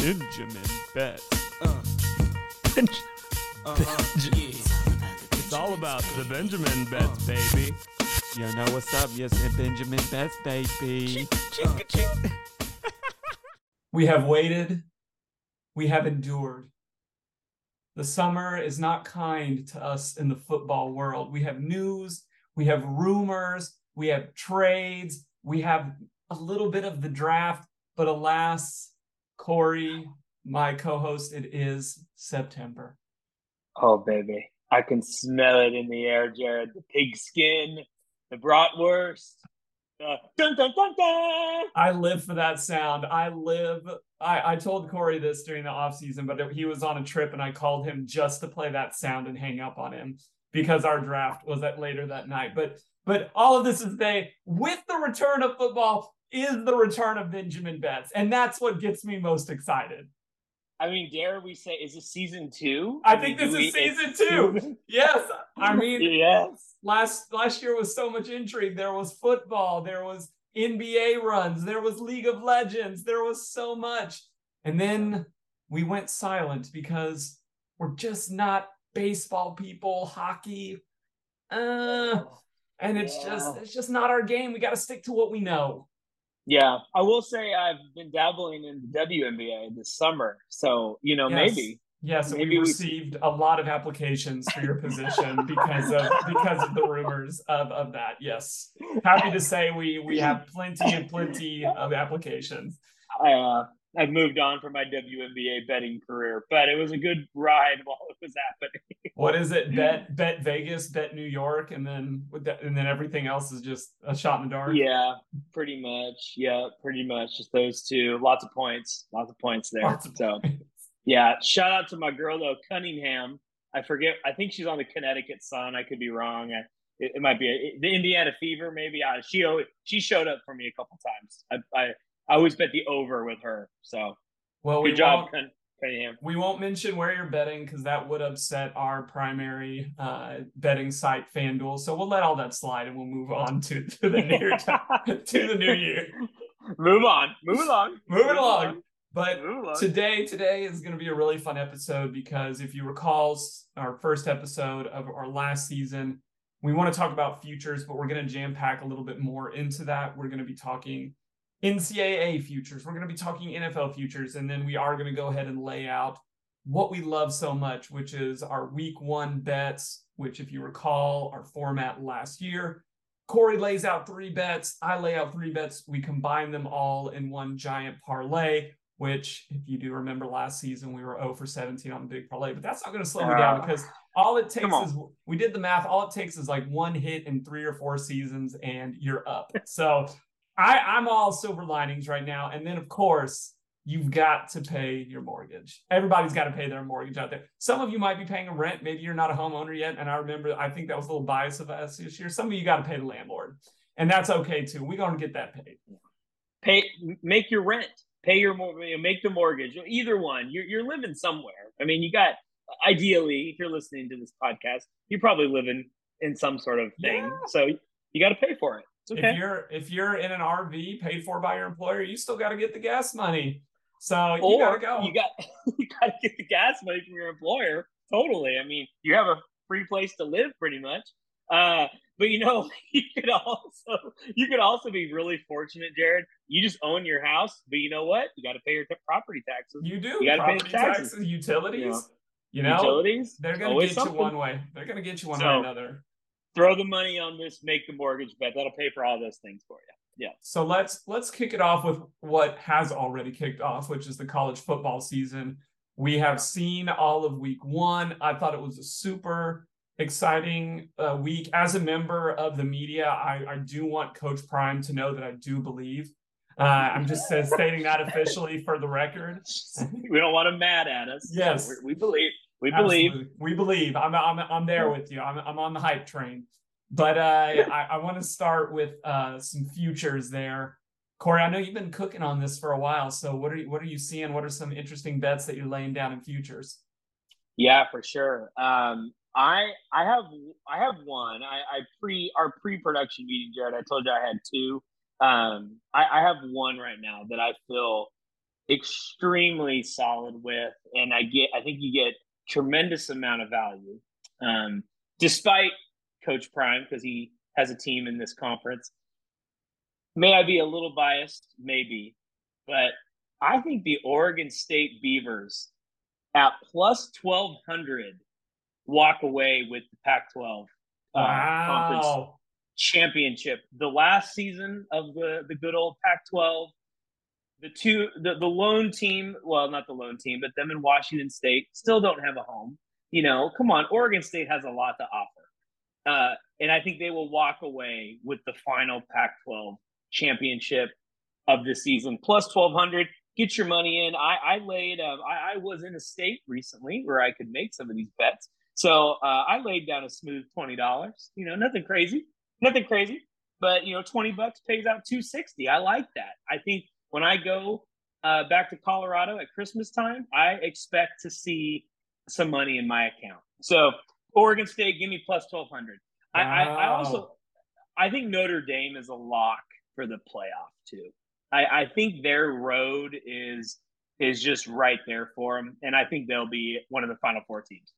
Benjamin Bets. Uh, Benj- uh-huh, yeah. It's all about the Benjamin Bets, baby. You know what's up? Yes, and Benjamin Bets, baby. We have waited. We have endured. The summer is not kind to us in the football world. We have news, we have rumors, we have trades, we have a little bit of the draft, but alas, Cory, my co host, it is September. Oh, baby. I can smell it in the air, Jared. The pigskin, the bratwurst. Uh, dun, dun, dun, dun. I live for that sound. I live. I, I told Cory this during the off season, but he was on a trip and I called him just to play that sound and hang up on him because our draft was at later that night. But but all of this is say with the return of football is the return of Benjamin Bets, and that's what gets me most excited. I mean, dare we say, is this season two? I think mean, this is season it's- two. Yes, I mean yes. last last year was so much intrigue. There was football, there was NBA runs, there was League of Legends, there was so much. And then we went silent because we're just not baseball people, hockey. Uh and it's just it's just not our game. We got to stick to what we know. Yeah. I will say I've been dabbling in the WNBA this summer. So, you know, Yes. maybe. Yes, Maybe we we- received a lot of applications for your position because of because of the rumors of, of that. Yes. Happy to say we we have plenty and plenty of applications. I, uh, I've moved on from my WNBA betting career, but it was a good ride while it was happening. What is it? Bet bet Vegas, bet New York, and then with that, and then everything else is just a shot in the dark. Yeah, pretty much. Yeah, pretty much. Just those two. Lots of points. Lots of points there. Of so, points. yeah. Shout out to my girl though, Cunningham. I forget. I think she's on the Connecticut Sun. I could be wrong. I, it, it might be a, the Indiana Fever. Maybe. Uh, she always, she showed up for me a couple times. I I, I always bet the over with her. So Well, we job, won't Cunningham. we won't mention where you're betting because that would upset our primary uh, betting site, FanDuel. So we'll let all that slide and we'll move on to, to the near to the new year. Move on. Move along. Moving along. But Move along. today today is going to be a really fun episode because if you recall our first episode of our last season we want to talk about futures but we're going to jam pack a little bit more into that we're going to be talking ncaa futures we're going to be talking nfl futures and then we are going to go ahead and lay out what we love so much which is our week one bets which if you recall our format last year Corey lays out three bets. I lay out three bets. We combine them all in one giant parlay, which, if you do remember last season, we were 0 for 17 on the big parlay. But that's not going to slow me down because all it takes is we did the math. All it takes is like one hit in three or four seasons, and you're up. So I, I'm all silver linings right now. And then, of course, you've got to pay your mortgage. Everybody's got to pay their mortgage out there. Some of you might be paying a rent. Maybe you're not a homeowner yet. And I remember, I think that was a little bias of us this year. Some of you got to pay the landlord, and that's okay too. We're going to get that paid. pay make your rent pay your make the mortgage either one you're, you're living somewhere i mean you got ideally if you're listening to this podcast you're probably living in some sort of thing Yeah. so you got to pay for it okay If you're if you're in an RV paid for by your employer, you still got to get the gas money. So you got to go. you got you got to get the gas money from your employer totally i mean you have a free place to live pretty much uh but you know you could also you could also be really fortunate jared you just own your house but you know what you got to pay your t- property taxes you do you gotta pay taxes. taxes, utilities. Yeah. You know, utilities they're going to get you one way. They're going to get you one way or another. Throw the money on this make the mortgage bet that'll pay for all those things for you Yeah. So let's let's kick it off with what has already kicked off, which is the college football season. We have seen all of week one. I thought it was a super exciting uh, week. As a member of the media, I, I do want Coach Prime to know that I do believe. Uh, I'm just uh, stating that officially for the record. we don't want him mad at us Yes. We're- we believe we believe Absolutely. We believe. I'm I'm I'm there with you. I'm I'm on the hype train. But uh, I, I want to start with uh, some futures there. Cory, I know you've been cooking on this for a while. So what are you what are you seeing? What are some interesting bets that you're laying down in futures? yeah for sure um i i have i have one i i pre our pre-production meeting jared i told you i had two um i i have one right now that i feel extremely solid with, and I get I think you get tremendous amount of value, um, despite Coach Prime because he has a team in this conference. May I be a little biased? Maybe, but I think the Oregon State Beavers at plus twelve hundred walk away with the Pac-12 uh, conference championship. The last season of the the good old Pac-12, the two the the lone team, well, not the lone team, but them in Washington State still don't have a home. You know, come on, Oregon State has a lot to offer, uh, and I think they will walk away with the final Pac-12 championship of the season plus twelve hundred. Get your money in. I, I laid. Uh, I, I was in a state recently where I could make some of these bets. So uh, I laid down a smooth twenty dollars. You know, nothing crazy, nothing crazy, but you know, twenty bucks pays out two sixty. I like that. I think when I go uh, back to Colorado at Christmas time, I expect to see some money in my account. So Oregon State, give me plus twelve hundred. I, I, I also, I think Notre Dame is a lock for the playoff too. I, I think their road is is just right there for them, and I think they'll be one of the Final Four teams.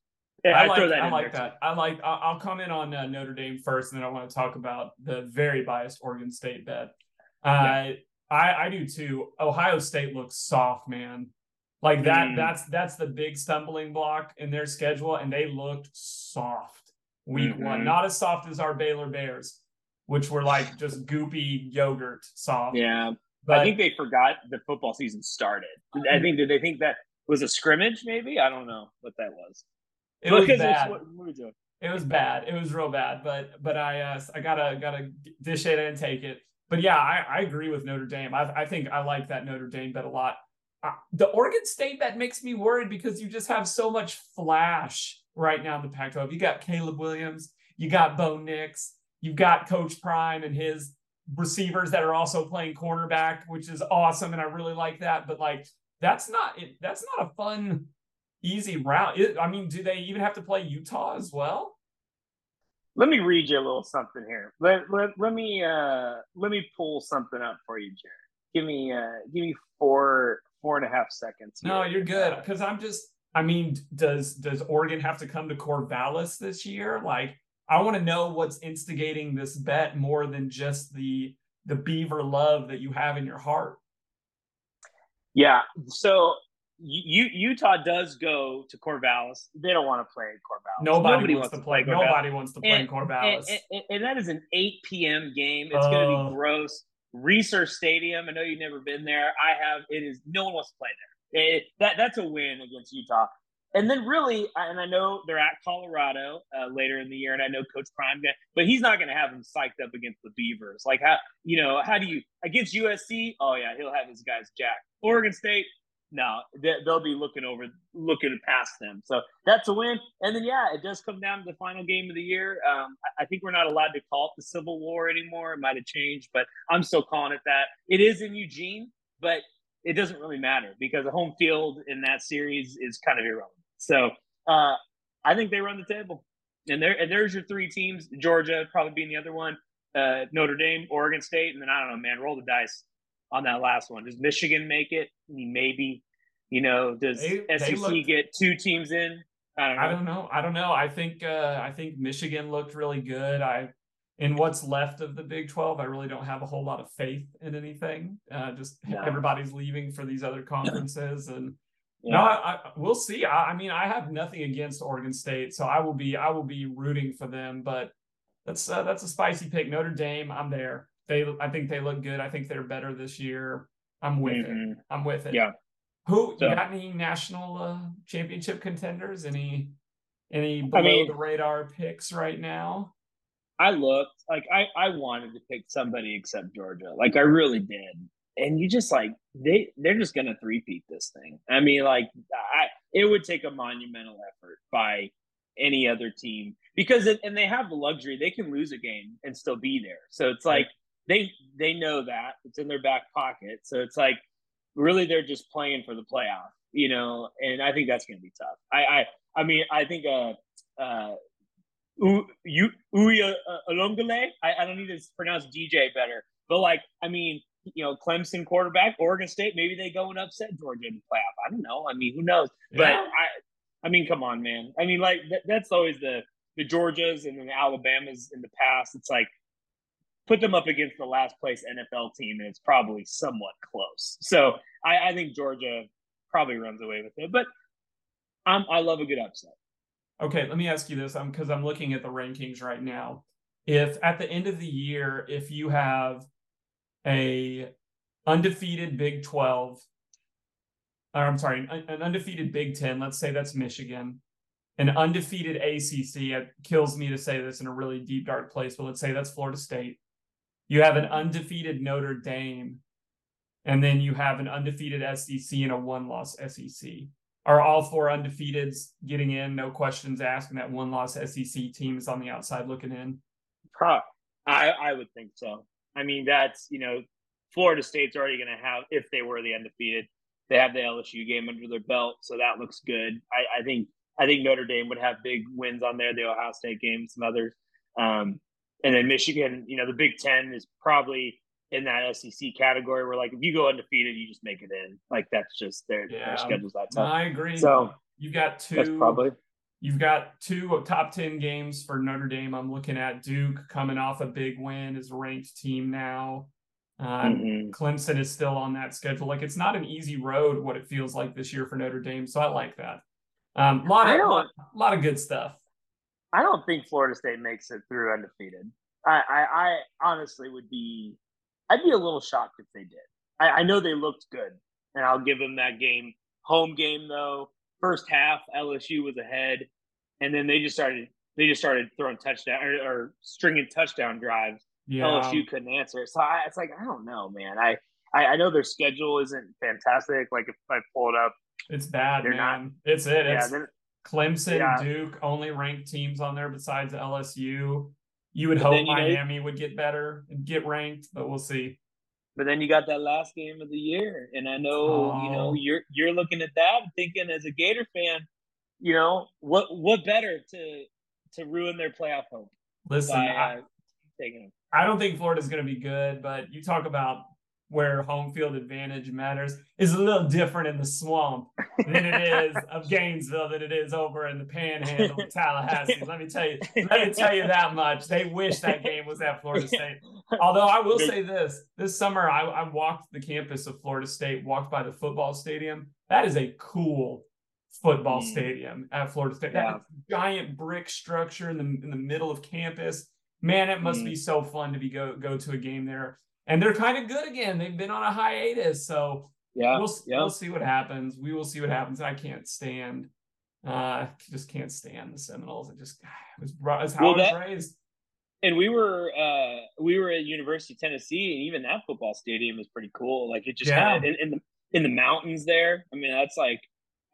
Yeah, I I'd like, throw that I in like there, that. I like. I- I'll comment on uh, Notre Dame first, and then I want to talk about the very biased Oregon State bet. Uh, I I do too. Ohio State looks soft, man. Like that. Mm. That's that's the big stumbling block in their schedule, and they looked soft week one. Mhm. Not as soft as our Baylor Bears, which were like just goopy yogurt soft. Yeah, but I think they forgot the football season started. I think did they think that was a scrimmage? Maybe I don't know what that was. it was bad. what, what were we doing? It was bad. It was real bad. But but I uh, I gotta gotta dish it and take it. But yeah, I, I agree with Notre Dame. I I think I like that Notre Dame bet a lot. Uh, the Oregon State bet makes me worried because you just have so much flash right now in the Pac-12. You got Caleb Williams, you got Bo Nix, you've got Coach Prime and his receivers that are also playing cornerback, which is awesome, and I really like that. But like, that's not it. That's not a fun, easy route. It, I mean, do they even have to play Utah as well? Let me read you a little something here. Let, let, let me uh let me pull something up for you, Jared. Give me uh give me four four and a half seconds. No, you're good. Because I'm just. I mean, does does Oregon have to come to Corvallis this year? Like, I want to know what's instigating this bet more than just the the Beaver love that you have in your heart. Yeah. So you, Utah does go to Corvallis. They don't want to play Corvallis. Nobody, wants, to play. Corvallis. Nobody wants to play And- Corvallis. And, and- and that is an 8 p.m. game. It's going to Oh. be gross. Reser Stadium. I know you've never been there. I have. It is. No one wants to play there. It- that that's a win against Utah. And then really, and I know they're at Colorado uh, later in the year, and I know Coach Prime, but he's not going to have them psyched up against the Beavers. Like how you know how do you against USC? Oh yeah, he'll have his guys jacked. Oregon State, no, they, they'll be looking over, looking past them. So that's a win. And then yeah, it does come down to the final game of the year. Um, I, I think we're not allowed to call it the Civil War anymore. It might have changed, but I'm still calling it that. It is in Eugene, but it doesn't really matter because the home field in that series is kind of irrelevant. So uh, I think they run the table. And there, and there's your three teams. Georgia probably being the other one. Uh, Notre Dame, Oregon State, and then I don't know, man. Roll the dice on that last one. Does Michigan make it? I mean, maybe. You know, does They- they SEC looked- get two teams in? I don't know. I don't know. I don't know. I think uh, I think Michigan looked really good. I in what's left of the Big Twelve, I really don't have a whole lot of faith in anything. Uh, just everybody's leaving for these other conferences, and Yeah. no, I, I, we'll see. I, I mean, I have nothing against Oregon State, so I will be I will be rooting for them. But that's uh, that's a spicy pick. Notre Dame, I'm there. They I think they look good. I think they're better this year. I'm with it. Mhm. I'm with it. Yeah. Who So- got any national uh, championship contenders? Any any below mean- the radar picks right now? I looked like I I wanted to pick somebody except Georgia. Like I really did. And you just like they they're just gonna three-peat this thing. I mean, like I it would take a monumental effort by any other team because it, and they have the luxury they can lose a game and still be there. So it's like they they know that it's in their back pocket. So it's like really they're just playing for the playoff, you know. And I think that's gonna be tough. I I I mean I think uh uh U- U- Uya uh, Olongale. I, I don't need to pronounce DJ better, but like, I mean, you know, Clemson quarterback, Oregon State, maybe they go and upset Georgia in the playoff. I don't know. I mean, who knows? But Yeah. I, I mean, come on, man. I mean, like that, that's always the the Georgias and then the Alabamas in the past. It's like put them up against the last place NFL team, and it's probably somewhat close. So I, I think Georgia probably runs away with it. But I'm, I love a good upset. Okay, let me ask you this. I'm because I'm looking at the rankings right now. If at the end of the year, if you have a undefeated Big 12, or I'm sorry, an, an undefeated Big 10, let's say that's Michigan, an undefeated ACC, it kills me to say this in a really deep, dark place, but let's say that's Florida State. You have an undefeated Notre Dame, and then you have an undefeated SEC and a one loss SEC are all four undefeateds getting in, no questions asked, and that one loss SEC team is on the outside looking in? Pro- I, I would think so. I mean, that's, you know, Florida State's already going to have, if they were the undefeated, they have the LSU game under their belt. So that looks good. I, I think, I think Notre Dame would have big wins on there, the Ohio State game, some others. Um, and then Michigan, you know, the Big Ten is probably in that SEC category where, like, if you go undefeated, you just make it in. Like, that's just their, Yeah. their schedule's that tough. I agree. So you've got that's two. probably. You've got two top ten games for Notre Dame. I'm looking at Duke coming off a big win, is a ranked team now. Uh, Mhm. Clemson is still on that schedule. Like it's not an easy road. What it feels like this year for Notre Dame. So I like that. Um, lot of lot, lot of good stuff. I don't think Florida State makes it through undefeated. I, I, I honestly would be, I'd be a little shocked if they did. I, I know they looked good, and I'll give them that game. Home game though, first half LSU was ahead, and then they just started, they just started throwing touchdown or, or stringing touchdown drives. Yeah. LSU couldn't answer. So I, it's like I don't know, man. I, I, I know their schedule isn't fantastic. Like if I pull it up, It's bad, They're not- man. It's it. yeah, It's Clemson, Yeah. Duke, only ranked teams on there besides LSU. You would But hope you know- Miami would get better and get ranked, but we'll see. But then you got that last game of the year, and I know you Oh. know you're you're looking at that thinking as a Gator fan, you know what what better to to ruin their playoff hope Listen, by I, uh, taking them. I don't think Florida's going to be good, but you talk about where home field advantage matters is a little different in the swamp than it is of Gainesville than it is over in the panhandle of Tallahassee. Let me tell you, let me tell you that much. They wish that game was at Florida State. Although I will say this, this summer I, I walked the campus of Florida State, walked by the football stadium. That is a cool football Mm. stadium at Florida State. Yeah. That giant brick structure in the in the middle of campus. Man, it must Mm. be so fun to be go go to a game there. And they're kind of good again. They've been on a hiatus, so Yeah, we'll yeah. we'll see what happens. We will see what happens. I can't stand, uh, just can't stand the Seminoles. It just it was it's how Well, I was raised. and we were uh we were at University of Tennessee, and even that football stadium is pretty cool. Like it just Yeah. kind of in, in the in the mountains there. I mean, that's like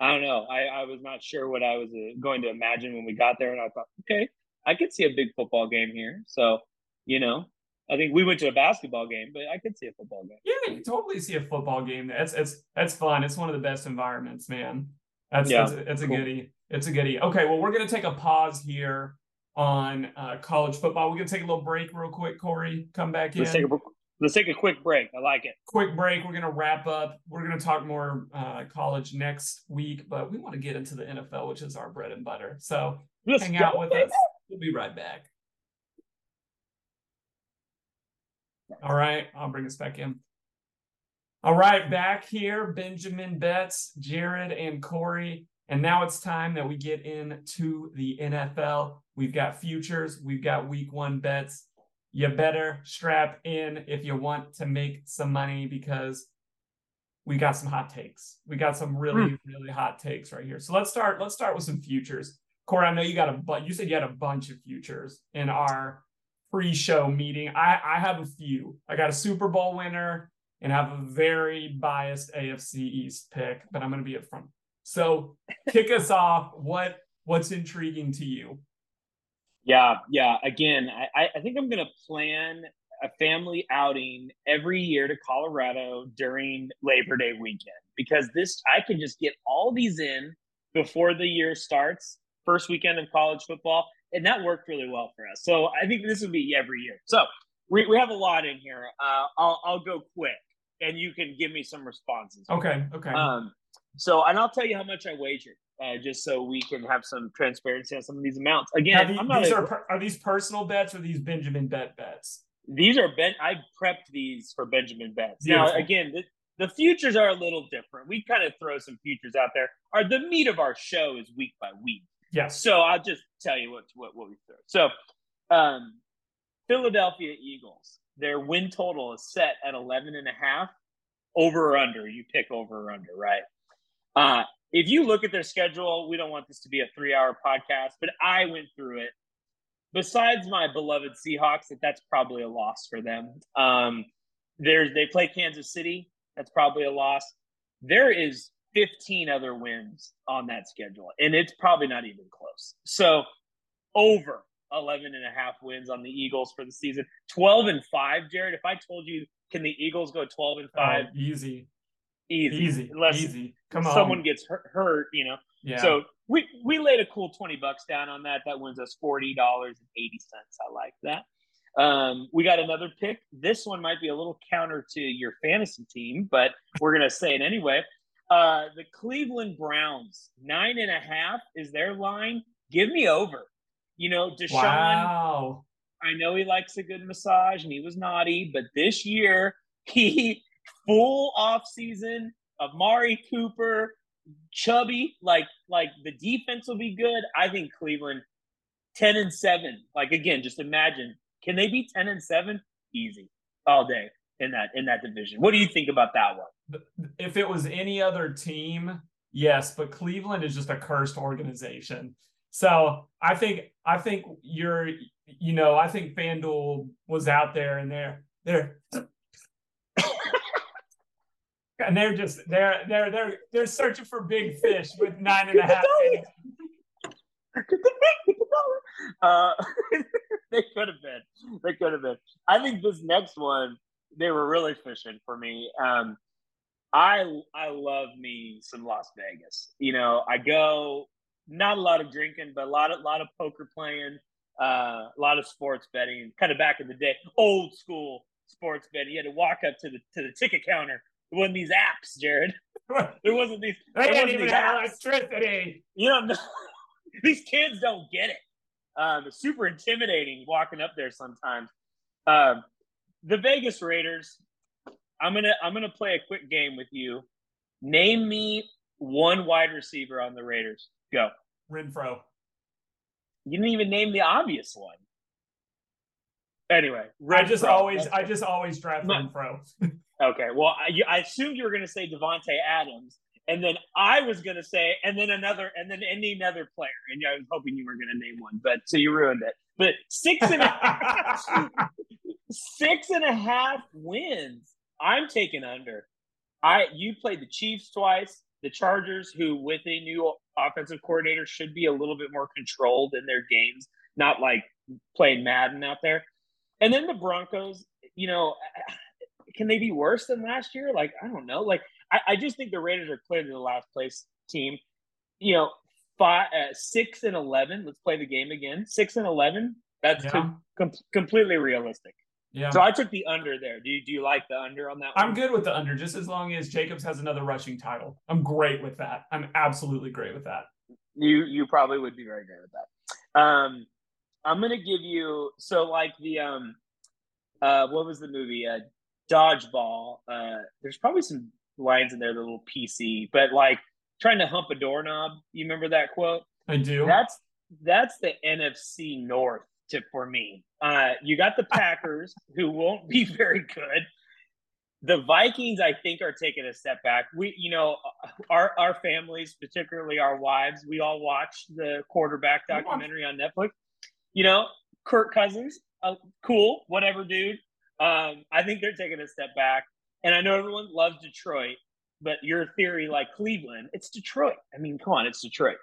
I don't know. I I was not sure what I was uh, going to imagine when we got there, and I thought, okay, I could see a big football game here. So you know, I think we went to a basketball game, but I could see a football game. Yeah, you totally see a football game. That's it's that's fun. It's one of the best environments, man. That's Yeah, that's, that's a cool. goodie. It's a goodie. Okay, well, we're gonna take a pause here on uh, college football. We're gonna take a little break real quick. Cory, come back in. Let's take a let's take a quick break. I like it. quick break. We're gonna wrap up. We're gonna talk more uh, college next week, but we want to get into the NFL, which is our bread and butter. So Let's hang out with us. We'll be right back. All right, I'll bring us back in. All right, back here, Benjamin Bets, Jared, and Cory. And now it's time that we get into the NFL. We've got futures, we've got week one bets. You better strap in if you want to make some money because we got some hot takes. We got some really, hmm. really hot takes right here. So let's start. Let's start with some futures. Cory, I know you got a but you said you had a bunch of futures in our pre-show meeting. I I have a few. I got a Super Bowl winner and have a very biased AFC East pick, but I'm going to be upfront. So kick us off. What what's intriguing to you? Yeah, yeah. Again, I- I think I'm going to plan a family outing every year to Colorado during Labor Day weekend because this I can just get all these in before the year starts, first weekend of college football, and that worked really well for us. So I think this would be every year. So we, we have a lot in here. Uh, I'll I'll go quick, and you can give me some responses. Okay. Okay. Um, so, and I'll tell you how much I wagered, uh, just so we can have some transparency on some of these amounts. Again, the- I'm not. these a- are are these personal bets or these Benjamin bet bets? these are ben. I prepped these for Benjamin bets. Now, again, the, the futures are a little different. We kind of throw some futures out there. Our the meat of our show is week by week. Yes. So I'll just tell you what what, what we throw. So, um, Philadelphia Eagles, their win total is set at 11 and a half. Over or under, you pick over or under, right? Uh, if you look at their schedule, we don't want this to be a three hour podcast, but I went through it. Besides my beloved Seahawks, that that's probably a loss for them. Um, there's they play Kansas City, that's probably a loss. There is 15 other wins on that schedule, and it's probably not even close. So over 11 and a half wins on the Eagles for the season. 12 and 5, Jared. If I told you, can the Eagles go 12 and 5? Oh, easy. easy. Easy. Unless easy. Come on. someone gets hurt, hurt, you know. yeah. So we we laid a cool 20 bucks down on that. That wins us $40.80. I like that. Um, we got another pick. This one might be a little counter to your fantasy team, but we're gonna say it anyway. Uh, the Cleveland Browns, nine and a half is their line. Give me over. You know, Deshaun, wow. I know he likes a good massage and he was naughty, but this year he full off season of Mari Cooper, chubby, like like the defense will be good. I think Cleveland 10 and 7. Like again, just imagine, can they be 10 and 7? Easy. All day in that in that division. What do you think about that one? If it was any other team, yes, but Cleveland is just a cursed organization. So I think I think you're you know, I think FanDuel was out there and they're they're and they're just they're they're they're they're searching for big fish with nine and a half uh, they could have been. They could have been. I think this next one, they were really fishing for me. Um, I I love me some Las Vegas. You know, I go not a lot of drinking, but a lot of lot of poker playing, uh, a lot of sports betting. Kind of back in the day, old school sports betting. You had to walk up to the to the ticket counter. It wasn't these apps, Jared. There wasn't these. They there didn't wasn't even these have apps electricity. you don't know. These kids don't get it. Um, it's super intimidating walking up there sometimes. Um, the Vegas Raiders. I'm gonna I'm gonna play a quick game with you. Name me one wide receiver on the Raiders. Go. Renfrow. You didn't even name the obvious one. Anyway, I just Renfrow. always I just always draft No. Renfrow. Okay. Well, I, I assumed you were going to say Davante Adams, and then I was going to say, and then another, and then any another player, and I was hoping you were going to name one, but so you ruined it. But six and a, six and a half wins. I'm taking under. I you played the Chiefs twice, the Chargers, who with a new offensive coordinator should be a little bit more controlled in their games, not like playing Madden out there. And then the Broncos, you know, can they be worse than last year? Like, I don't know. Like, I, I just think the Raiders are clearly the last place team. You know, five, uh, six and eleven. Let's play the game again. Six and eleven. That's Yeah. com- com- completely realistic. Yeah. So I took the under there. Do you do you like the under on that one? I'm good with the under just as long as Jacobs has another rushing title. I'm great with that. I'm absolutely great with that. You you probably would be very great with that. Um, I'm gonna give you so like the um, uh, what was the movie? Uh, Dodgeball. Uh, there's probably some lines in there that are a little PC, but like trying to hump a doorknob. You remember that quote? I do. That's that's the NFC North tip for me. Uh, you got the Packers, who won't be very good. The Vikings, I think, are taking a step back. We, you know, our our families, particularly our wives, we all watch the quarterback documentary on Netflix. You know, Kirk Cousins, uh, cool, whatever, dude. Um, I think they're taking a step back, and I know everyone loves Detroit, but your theory, like Cleveland, it's Detroit. I mean, come on, it's Detroit.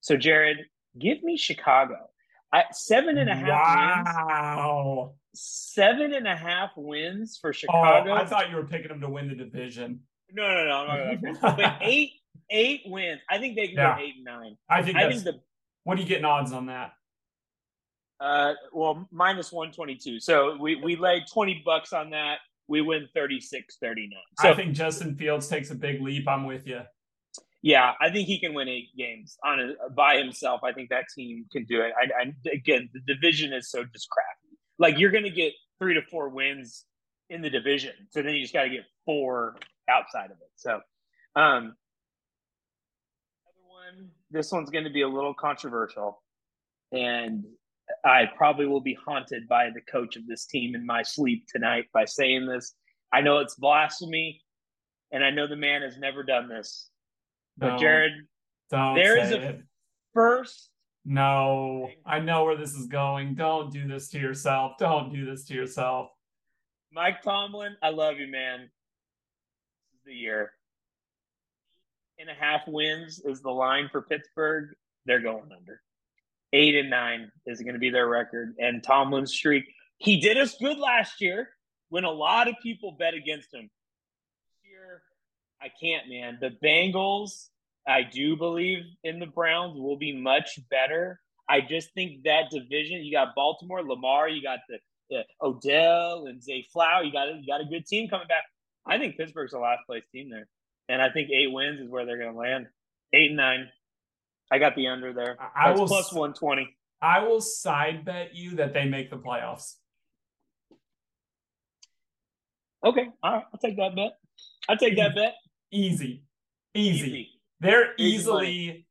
So, Jared, give me Chicago. I, seven and a half wins. wow. Seven and a half wins for Oh, Chicago. I thought you were picking them to win the division. no, no, no, I'm but eight, eight wins. I think they can Yeah. go eight and nine. I think I think the what are you getting odds on that? Uh, well, minus 122. So we, we laid 20 bucks on that. We win 36 39. So I think Justin Fields takes a big leap. I'm with you. Yeah, I think he can win eight games on a, by himself. I think that team can do it. I, I again, the division is so just crappy. Like you're going to get three to four wins in the division, so then you just got to get four outside of it. So, um, one, this one's going to be a little controversial, and I probably will be haunted by the coach of this team in my sleep tonight by saying this. I know it's blasphemy, and I know the man has never done this. But No, Jared, don't there is a- it. first No, I know where this is going. Don't do this to yourself. Don't do this to yourself. Mike Tomlin, I love you, man. This is the year. Eight and a half wins is the line for Pittsburgh. They're going under. Eight and nine is going to be their record. And Tomlin's streak, he did us good last year when a lot of people bet against him. I can't, man. The Bengals, I do believe in the Browns, will be much better. I just think that division, you got Baltimore, Lamar, you got the yeah, Odell and Zay Flower. You got you got a good team coming back. I think Pittsburgh's the last place team there, and I think eight wins is where they're going to land. Eight and nine. I got the under there. I- I will one twenty. I will side bet you that they make the playoffs. Okay, all right, I'll take that bet. I'll take that bet. Easy. Easy. Easy. They're easily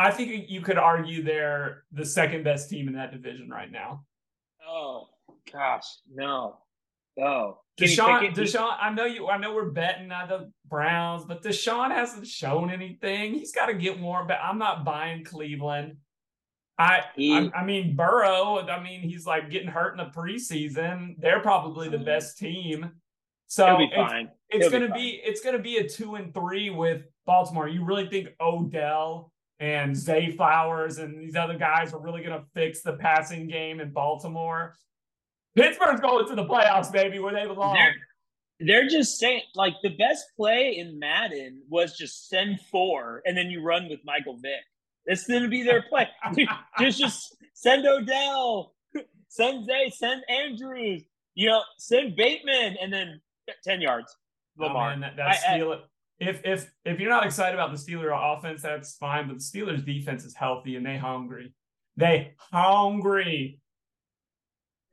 I think you could argue they're the second best team in that division right now. Oh gosh, no, oh. Deshaun, Deshaun, I know you. I know we're betting on the Browns, but Deshaun hasn't shown anything. He's got to get more. But I'm not buying Cleveland. I, He- I, I mean Burrow. I mean he's like getting hurt in the preseason. They're probably the mm. best team. So he'll be fine. It's He'll gonna fine. be it's gonna be a two and three with Baltimore. You really think Odell and Zay Flowers and these other guys are really gonna fix the passing game in Baltimore? Pittsburgh's going to the playoffs, baby, where they belong. They're, they're just saying like the best play in Madden was just send four and then you run with Michael Vick. It's going to be their play. just just send Odell, send Zay, send Andrews. You know, send Bateman, and then ten yards. Oh, Lamar. man, that, that I- I- if if if you're not excited about the Steeler offense, that's fine. But the Steelers defense is healthy and they hungry. They hungry.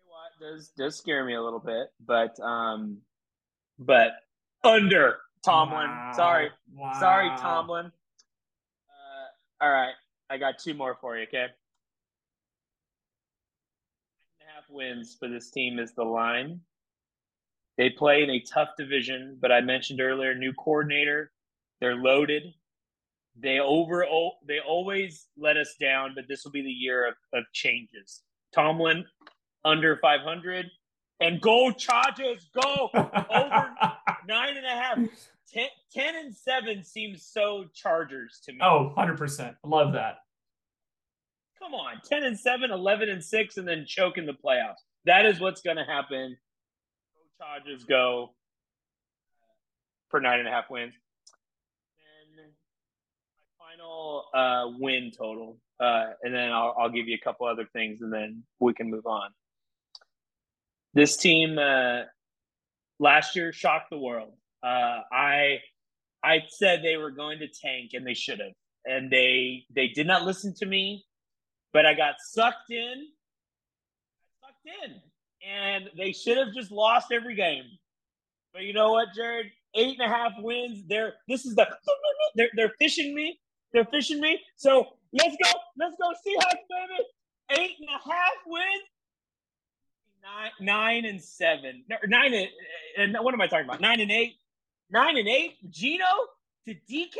what does does scare me a little bit, but um, but under Tomlin. Wow. Sorry, sorry, Tomlin. Uh, all right, I got two more for you. Okay, Nine and a half wins for this team is the line. They play in a tough division, but I mentioned earlier, new coordinator. They're loaded. They over they always let us down, but this will be the year of, of changes. Tomlin under 500 and go Chargers, go nine and a half. Ten, 10 and 7 seems so Chargers to me. oh, 100%. I love that. Come on. 10 and 7, 11 and 6, and then choke in the playoffs. That is what's going to happen. Chargers, go for nine and a half wins. My final uh, win total. Uh, and then I'll, I'll give you a couple other things, and then we can move on. This team uh, last year shocked the world. Uh, I I said they were going to tank, and they should have, and they they did not listen to me. But I got sucked in, sucked in, and they should have just lost every game. But you know what, Jared? Eight and a half wins. They're this is the they're they're fishing me. They're fishing me. So let's go. Let's go Seahawks, baby. Eight and a half wins. Nine, nine and seven. Nine and, and what am I talking about? Nine and eight. Nine and eight. Geno to DK,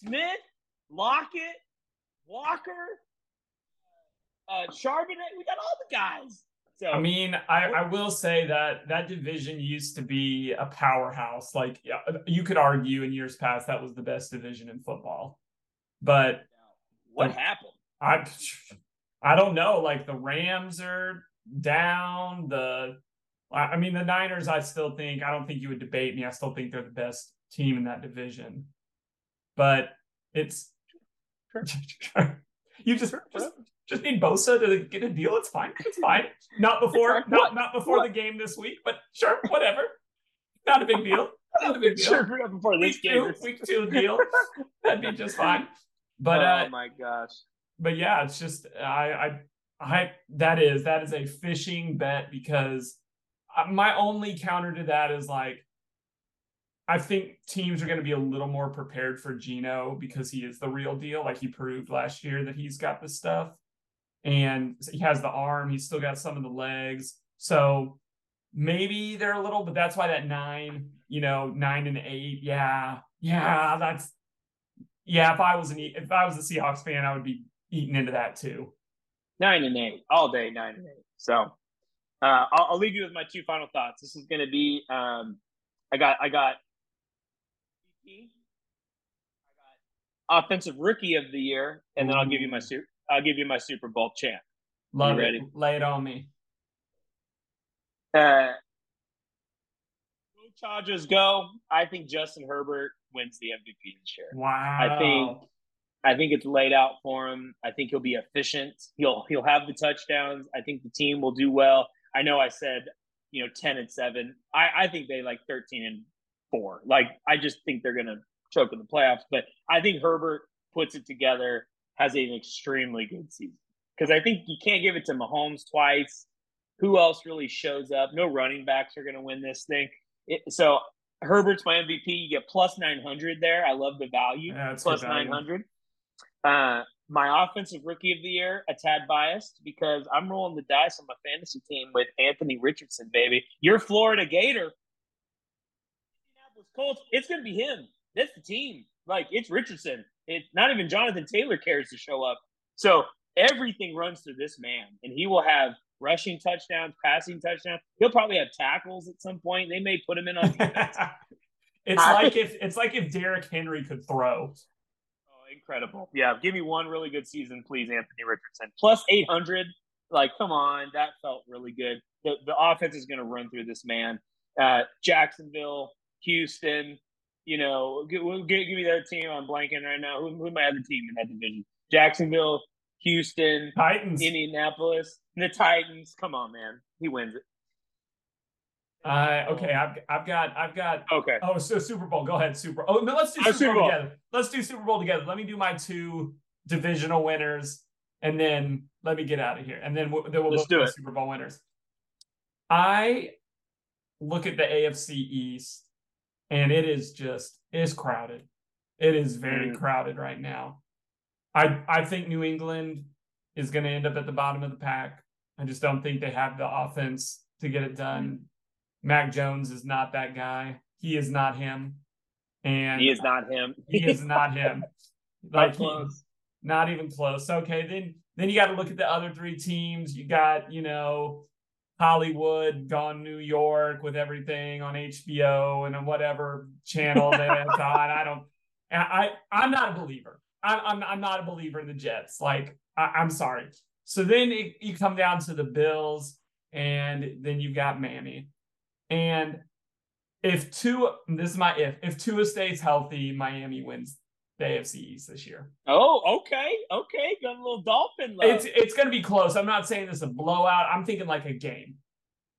Smith, Lockett, Walker, uh, Charbonnet. We got all the guys. So I mean, I, I will say that that division used to be a powerhouse. Like yeah, you could argue in years past that was the best division in football. But what happened? I I don't know. Like the Rams are down. The I I mean the Niners. I still think I don't think you would debate me. I still think they're the best team in that division. But it's you just just just need Bosa to get a deal. It's fine. It's fine. Not before, not not before the game this week, but sure, whatever. Not a big deal. Not a big deal. Sure, before this Week game. two, week two deal. That'd be just fine. But oh uh, my gosh. but yeah, it's just I I I that is that is a fishing bet because uh, my only counter to that is like I think teams are going to be a little more prepared for Geno because he is the real deal. Like he proved last year that he's got the stuff and he has the arm. He's still got some of the legs. So maybe they're a little, but that's why that nine, you know, nine and eight. Yeah. Yeah. That's, yeah. If I was an, if I was a Seahawks fan, I would be eating into that too. Nine and eight all day, nine and eight. So uh, I'll, I'll leave you with my two final thoughts. This is going to be um, I got I got I got offensive rookie of the year, and then I'll give you my super I'll give you my Super Bowl champ. Love You it. ready? Lay it on me. Uh, Chargers go! I think Justin Herbert wins the MVP this year. Wow. think- I think it's laid out for him. I think he'll be efficient. He'll he'll have the touchdowns. I think the team will do well. I know I said you know ten and seven. I I think they like thirteen and four. Like I just think they're gonna choke in the playoffs. But I think Herbert puts it together, has an extremely good season. Because I think you can't give it to Mahomes twice. Who else really shows up? No running backs are gonna win this thing. It, so Herbert's my MVP. You get plus nine hundred there. I love the value Yeah, plus value. 900. Uh, my offensive rookie of the year, a tad biased because I'm rolling the dice on my fantasy team with Anthony Richardson, baby. You're Florida Gator. Indianapolis Colts, it's going to be him. That's the team. Like, it's Richardson. It's not even Jonathan Taylor cares to show up. So everything runs through this man, and he will have rushing touchdowns, passing touchdowns. He'll probably have tackles at some point. They may put him in on it's I- like if it's like if Derrick Henry could throw. Oh, incredible. Yeah, give me one really good season, please, Anthony Richardson. Plus 800. Like, come on. That felt really good. The, the offense is going to run through this man. Uh, Jacksonville, Houston, you know, give, give, give me that team. I'm blanking right now. Who, who my other team in that division? Jacksonville, Houston, Titans. Indianapolis, the Titans. Come on, man. He wins it. Uh, okay, I've I've got I've got Okay. oh so Super Bowl. Go ahead, Super. Oh no, let's do Uh, Super, Super Bowl, Bowl. together. Let's do Super Bowl together. Let me do my two divisional winners, and then let me get out of here, and then we'll, then we'll Let's do it. Super Bowl winners. I look at the AFC East, and it is just it's crowded. It is very Mm. crowded right now. I I think New England is going to end up at the bottom of the pack. I just don't think they have the offense to get it done. Mac Jones is not that guy. He is not him. And He is not him. he is not him. Not Like he- close. not even close. Okay, then then you got to look at the other three teams. You got, you know, Hollywood, gone New York with everything on HBO and whatever channel that it's on. I don't I, I I'm not a believer. I, I'm I'm not a believer in the Jets. Like I, I'm sorry. So then it, you come down to the Bills, and then you've got Manny. And if two this is my if, if Tua stays healthy, Miami wins the AFC East this year. Oh, okay. Okay. Got a little dolphin love. It's it's going to be close. I'm not saying this is a blowout. I'm thinking like a game.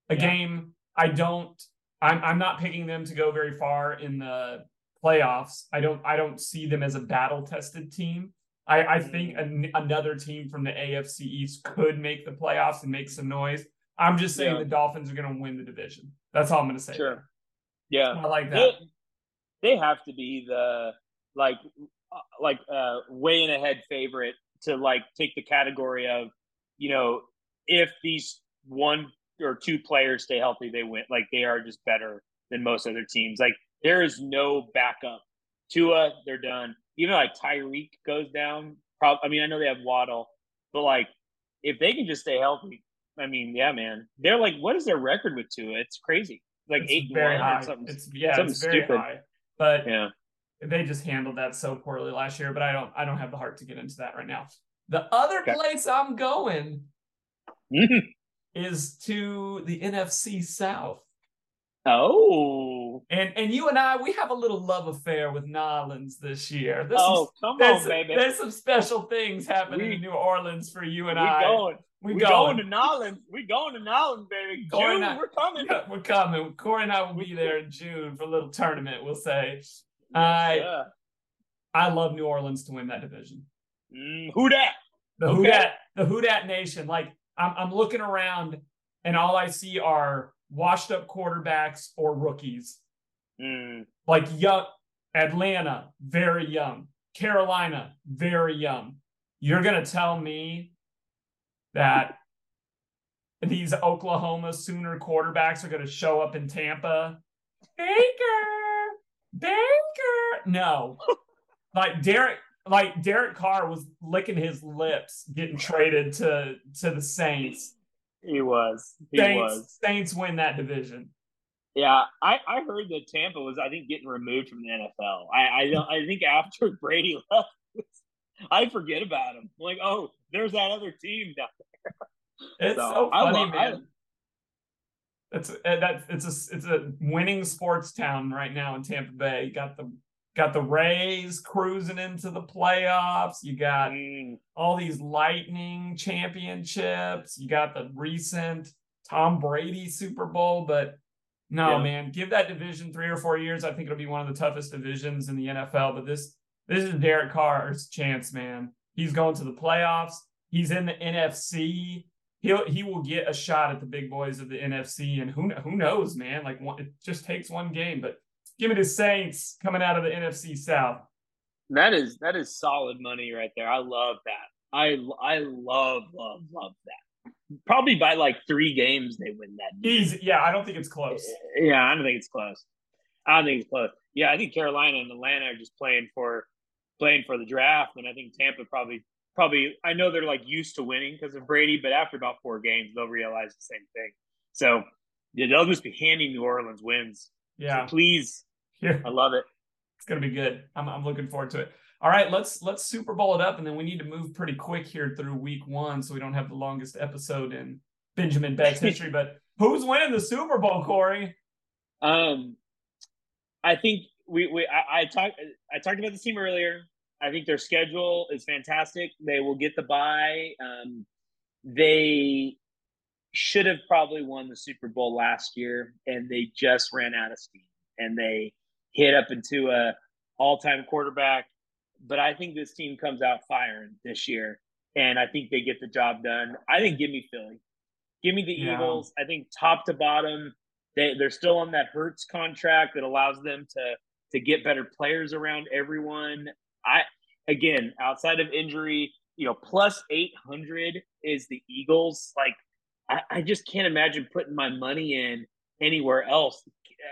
A Yeah. game. I don't. I'm I'm not picking them to go very far in the playoffs. I don't. I don't see them as a battle tested team. I I mm. think an, another team from the AFC East could make the playoffs and make some noise. I'm just saying Yeah. the Dolphins are going to win the division. That's all I'm going to say. Sure. Yeah. I like that. They, they have to be the like uh, like uh way in ahead favorite to like take the category of you know if these one or two players stay healthy they win. Like they are just better than most other teams. Like there is no backup. Tua they're done. Even like Tyreek goes down prob- I mean I know they have Waddle but like if they can just stay healthy I mean yeah man. They're like what is their record with Tua? It's crazy. Like It's eight and very high. something It's yeah, something it's very stupid. high. But yeah they just handled that so poorly last year, but I don't I don't have the heart to get into that right now. The other Okay. place I'm going mm-hmm. is to the NFC South. Oh, And and you and I, we have a little love affair with Nolans this year. Oh, there's oh, some, come there's, on, baby. there's some special things happening We- in New Orleans for you and we I. going. We We going. going to Nolans. We going to Nolans, baby. June, out. we're coming. Yeah, We're coming. Cory and I will be there in June for a little tournament. We'll say. I Yeah. I love New Orleans to win that division. Mm, who that? The Okay. Who Dat, the Who Dat Nation. Like I'm, I'm looking around, and all I see are washed up quarterbacks or rookies. Mm, Like young Atlanta, very young. Carolina, very young. You're gonna tell me that these Oklahoma Sooner quarterbacks are gonna show up in Tampa? Baker, Baker. No, like Derek, like Derek Carr was licking his lips getting traded to to the Saints. he was. He Saints, was. Saints win that division. Yeah, I, I heard that Tampa was, I think, getting removed from the NFL. I I, don't, I think after Brady left, I forget about him. Like, oh, there's that other team down there. It's So, so funny, I- man. It's uh, that it's a it's a winning sports town right now in Tampa Bay. You got the got the Rays cruising into the playoffs. You got Mm, all these Lightning championships. You got the recent Tom Brady Super Bowl, but no, Yeah. man, give that division three or four years. I think it'll be one of the toughest divisions in the NFL. But this this is Derek Carr's chance, man. He's going to the playoffs. He's in the NFC. He'll he will get a shot at the big boys of the NFC, and who who knows, man? Like one, it just takes one game. But give me the Saints coming out of the NFC South. that is that is solid money right there. I love that. I I love love love that. Probably by like three games they win that. Easy, yeah. I don't think it's close. Eh, yeah, I don't think it's close. I don't think it's close. Yeah, I think Carolina and Atlanta are just playing for playing for the draft, and I think Tampa probably probably. I know they're like used to winning because of Brady, but after about four games, they'll realize the same thing. So yeah, they'll just be handing New Orleans wins. Yeah, So please, here I love it. it's gonna be good. I'm I'm looking forward to it. All right, let's let's Super Bowl it up, and then we need to move pretty quick here through Week One, so we don't have the longest episode in Benjamin Bets history. but who's winning the Super Bowl, Cory? Um, I think we we I, I talked I talked about this team earlier. I think their schedule is fantastic. They will get the bye. Um, they should have probably won the Super Bowl last year, and they just ran out of steam, and they hit up into a all-time quarterback. But I think this team comes out firing this year, and I think they get the job done. I think give me Philly, give me the Yeah. Eagles. I think top to bottom, they they're still on that Hurts contract that allows them to to get better players around everyone. I again, outside of injury, you know, plus eight hundred is the Eagles. Like, I, I just can't imagine putting my money in anywhere else.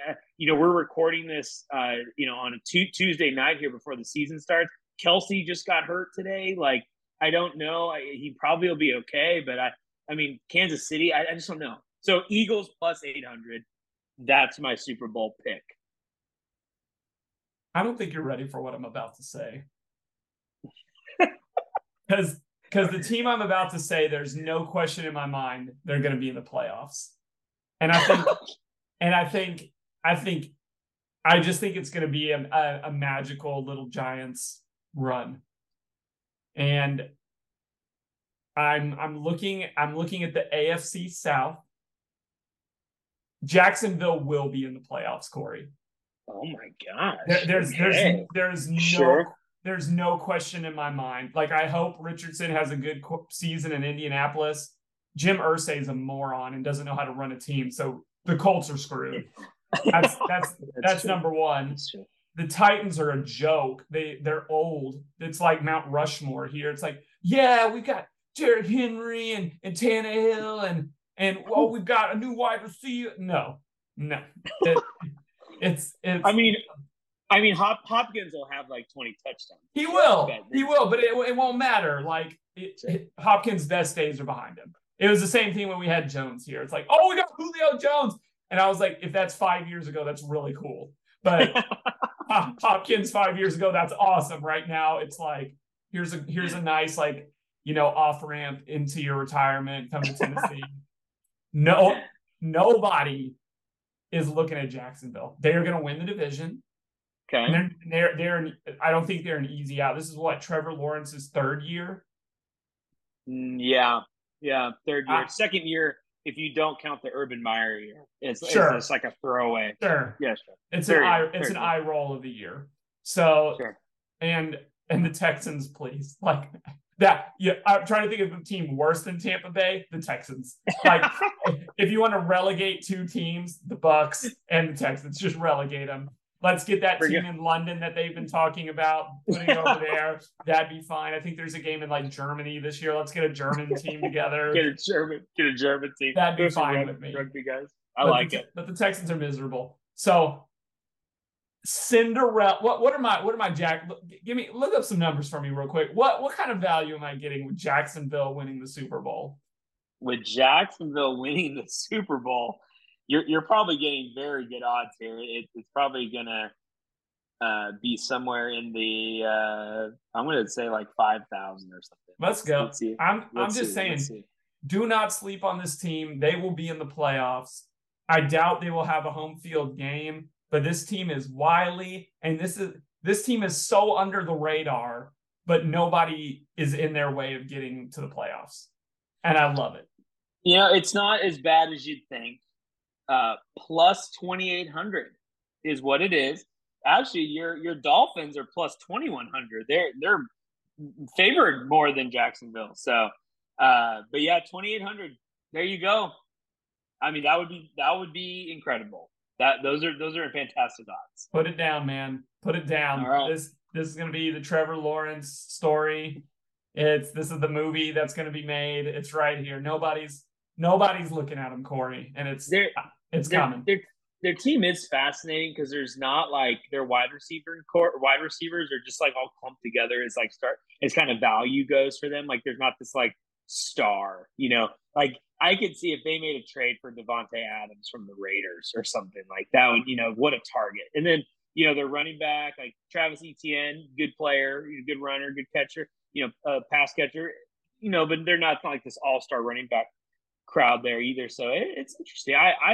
Uh, you know, we're recording this, uh, you know, on a Tuesday night here before the season starts. Kelce just got hurt today. Like, I don't know. I, he probably will be okay, but I, I mean, Kansas City, I, I just don't know. So Eagles plus eight hundred. That's my Super Bowl pick. I don't think you're ready for what I'm about to say. Because because the team I'm about to say, there's no question in my mind they're going to be in the playoffs, and I think and I think I think I just think it's going to be a, a, a magical little Giants run, and I'm I'm looking I'm looking at the AFC South. Jacksonville will be in the playoffs, Cory. Oh my gosh! There, there's Okay. there's there's no Sure. there's no question in my mind. Like I hope Richardson has a good season in Indianapolis. Jim Irsay is a moron and doesn't know how to run a team, so the Colts are screwed. That's that's that's true. number one. That's. The Titans are a joke. They they're old. It's like Mount Rushmore here. It's like yeah, we got Derrick Henry and and Tannehill and and well we've got a new wide receiver. No, no, it's it's. I mean, I mean, Hop, Hopkins will have like twenty touchdowns. He will. He will, but it, it won't matter. Like it, it- Hopkins' best days are behind him. It was the same thing when we had Jones here. It's like, oh, we got Julio Jones, and I was like, if that's five years ago, that's really cool. But Hopkins five years ago, that's awesome. Right now, it's like here's a here's a nice like you know off ramp into your retirement. Come to Tennessee. no, nobody is looking at Jacksonville. They are going to win the division. Okay. They're, they're, they're, I don't think they're an easy out. This is what Trevor Lawrence's third year. Mm, yeah. Yeah. Third year. I, Second year, if you don't count the Urban Meyer year, it's, sure. it's, it's like a throwaway. Sure. Yeah, sure. It's Third an eye, it's an year. eye roll of the year. So, Sure. and, and the Texans, please. Like that. Yeah. I'm trying to think of a team worse than Tampa Bay, the Texans. Like, if you want to relegate two teams, the Bucks and the Texans, just relegate them. Let's get that team in London that they've been talking about putting over there. That'd be fine. I think there's a game in like Germany this year. Let's get a German team together. Get a German, get a German team. That'd be Those fine rug- with me. Rugby guys. I But like the, it. But the Texans are miserable. So Cinderella. What what are my what are my Jack? Give me look up some numbers for me real quick. What what kind of value am I getting with Jacksonville winning the Super Bowl? With Jacksonville winning the Super Bowl, you're you're probably getting very good odds here. It, it's probably gonna uh, be somewhere in the uh, I'm gonna say like five thousand or something. Let's go. Let's. I'm I'm just see. saying. Do not sleep on this team. They will be in the playoffs. I doubt they will have a home field game, but this team is wily, and this is this team is so under the radar, but nobody is in their way of getting to the playoffs, and I love it. You know, it's not as bad as you'd think. Uh, plus twenty eight hundred is what it is. Actually, your your Dolphins are plus twenty one hundred. They're they're favored more than Jacksonville. So, uh, but yeah, twenty eight hundred. There you go. I mean, that would be that would be incredible. That those are those are fantastic odds. Put it down, man. Put it down. Right. This this is gonna be the Trevor Lawrence story. It's this is the movie that's gonna be made. It's right here. Nobody's nobody's looking at him, Cory, and it's They're it's their, coming. Their, their team is fascinating because there's not like their wide receiver core wide receivers are just like all clumped together. It's like start it's kind of value goes for them. Like there's not this like star, you know. Like I could see if they made a trade for Davante Adams from the Raiders or something like that would, you know, what a target. And then you know their running back like Travis Etienne, good player, good runner, good catcher, you know, uh, pass catcher, you know, but they're not like this all star running back crowd there either. So it, it's interesting. I, I,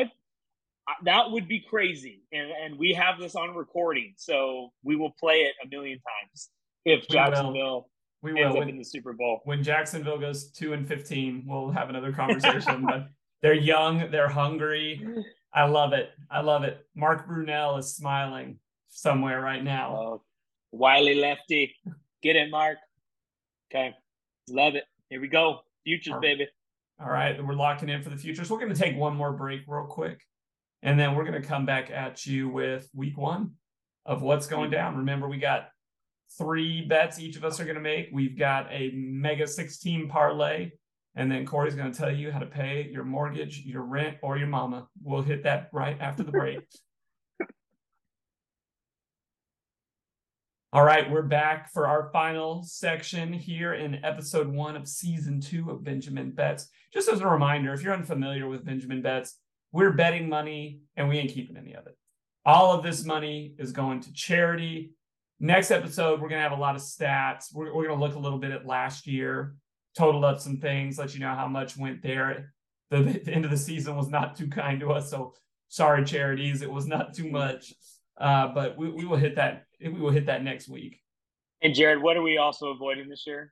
I that would be crazy, and and we have this on recording, so we will play it a million times if Jacksonville We will when, in the Super Bowl. when Jacksonville goes two and fifteen, we'll have another conversation. but they're young, they're hungry. I love it. I love it. Mark Brunell is smiling somewhere right now. Oh, Wiley lefty, get it, Mark. Okay, love it. Here we go, futures, baby. All right, we're locking in for the future. So we're going to take one more break real quick. And then we're going to come back at you with week one of what's going mm-hmm. down. Remember, we got three bets each of us are going to make. We've got a mega 16 parlay. And then Cory's going to tell you how to pay your mortgage, your rent, or your mama. We'll hit that right after the break. All right, we're back for our final section here in episode one of season two of Benjamin Bets. Just as a reminder, if you're unfamiliar with Benjamin Bets, we're betting money and we ain't keeping any of it. All of this money is going to charity. Next episode, we're going to have a lot of stats. We're, we're going to look a little bit at last year, total up some things, let you know how much went there. The, the end of the season was not too kind to us. So sorry, charities. It was not too much. Uh, but we, we will hit that. We will hit that next week. And Jared, what are we also avoiding this year?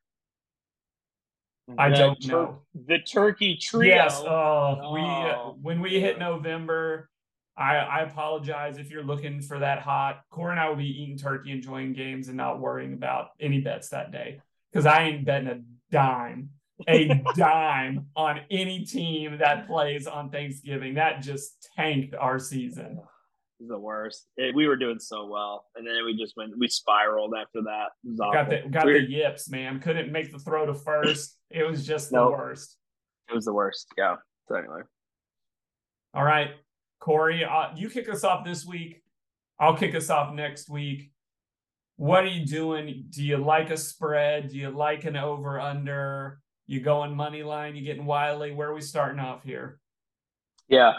I The don't tur- know. The turkey trio. Yes. Oh, we uh, when we hit November, I I apologize if you're looking for that hot. Corey and I will be eating turkey, enjoying games, and not worrying about any bets that day because I ain't betting a dime, a dime on any team that plays on Thanksgiving. That just tanked our season. It was the worst. It- we were doing so well, and then we just went. We spiraled after that. It was awful. Got the got the yips, man. Couldn't make the throw to first. It was just Nope. the worst. It was the worst. Yeah. So anyway, All right, Cory, uh, you kick us off this week. I'll kick us off next week. What are you doing? Do you like a spread? Do you like an over under? You going money line? You getting wily? Where are we starting off here? yeah,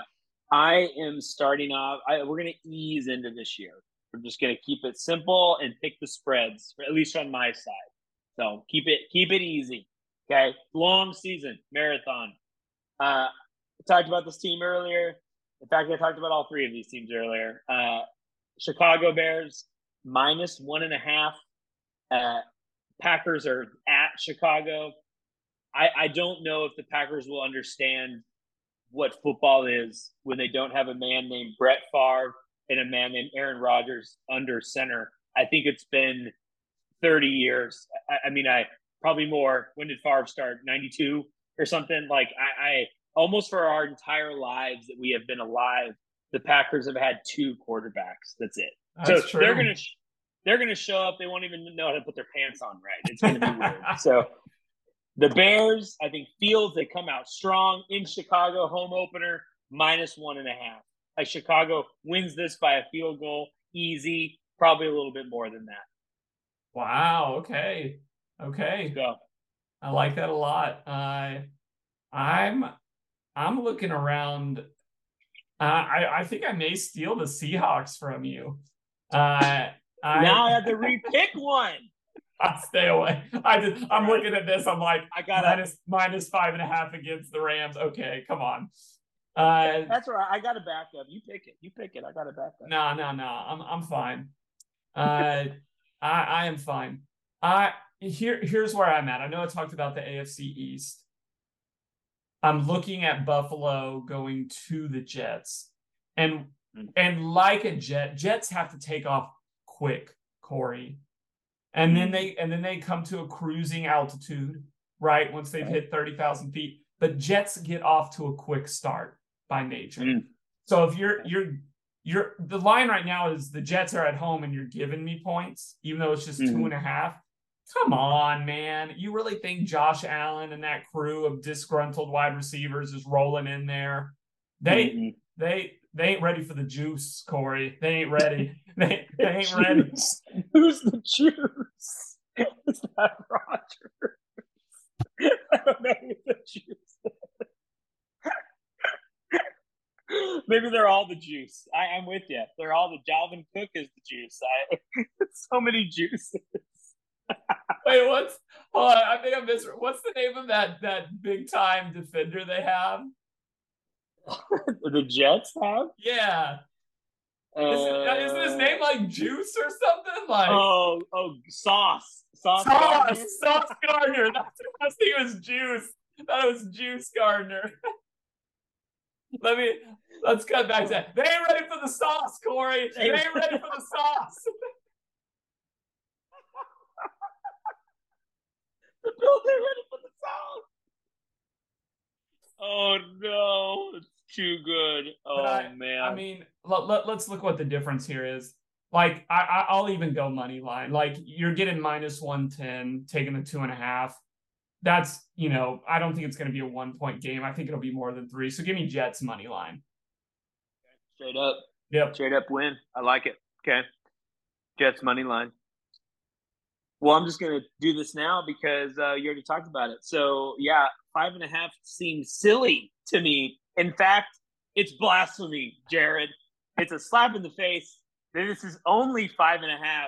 I am starting off. I, we're gonna ease into this year. We're just gonna keep it simple and pick the spreads, at least on my side. So keep it keep it easy. Okay, long season marathon. Uh, I talked about this team earlier. In fact, I talked about all three of these teams earlier. Uh, Chicago Bears minus one and a half. Uh, Packers are at Chicago. I, I don't know if the Packers will understand what football is when they don't have a man named Brett Favre and a man named Aaron Rodgers under center. I think it's been 30 years. I, I mean, I probably more. When did Favre start? 92 or something? Like, I, I almost for our entire lives that we have been alive, the Packers have had two quarterbacks. That's it. That's so true. they're gonna sh- they're gonna show up. They won't even know how to put their pants on right. It's gonna be weird. So the Bears, I think Fields they come out strong in Chicago home opener minus one and a half. Like Chicago wins this by a field goal, easy, probably a little bit more than that. Wow. Okay. Okay. So I like that a lot. Uh, I'm I'm looking around. Uh, I I think I may steal the Seahawks from you. Uh, I, now I have to repick one. I stay away. I just I'm looking at this. I'm like I got minus minus five and a half against the Rams. Okay, come on. Uh, That's right. I got a backup. You pick it. You pick it. I got a backup. no, no, no. I'm I'm fine. Uh, I I am fine. I here here's where I'm at. I know I talked about the AFC East. I'm looking at Buffalo going to the Jets, and Mm. and like a Jet, Jets have to take off quick, Cory, and then Mm. they and then they come to a cruising altitude, right? Once they've hit thirty thousand feet, but Jets get off to a quick start by nature. Mm. So if you're you're you're the line right now is the Jets are at home and you're giving me points, even though it's just two Mhm. and a half. Come on, man. You really think Josh Allen and that crew of disgruntled wide receivers is rolling in there? They Mhm. they they ain't ready for the juice, Cory. They ain't ready. they, they ain't ready. Who's the juice? Is that Roger? I don't know who the juice. Maybe they're all the juice. I, I'm with you. They're all the Dalvin Cook is the juice. I so many juices. Wait, what's hold on, I think I missed what's the name of that that big time defender they have? the Jets have. Yeah. Isn't, uh, isn't his name uh, like Juice or something? Like Oh, oh, sauce, sauce. Sauce, Gardner? Sauce Gardner. That's I was thinking it was Juice. I thought it was Juice Gardner. Let me let's cut back to that. They ain't ready for the sauce, Cory. They ain't ready for the sauce. The are ready for the sauce. Oh no, it's too good. Oh I- man. I mean, let, let, us look what the difference here is. Like, I, I I'll even go money line. Like, you're getting minus one ten, taking the two and a half. That's you know, I don't think it's going to be a one point game. I think it'll be more than three. So give me Jets money line. straight up, Yep. straight up win. I like it. Okay, Jets money line. Well, I'm just gonna do this now because uh, you already talked about it. So yeah, five and a half seems silly to me. In fact, it's blasphemy, Jared. It's a slap in the face. that This is only five and a half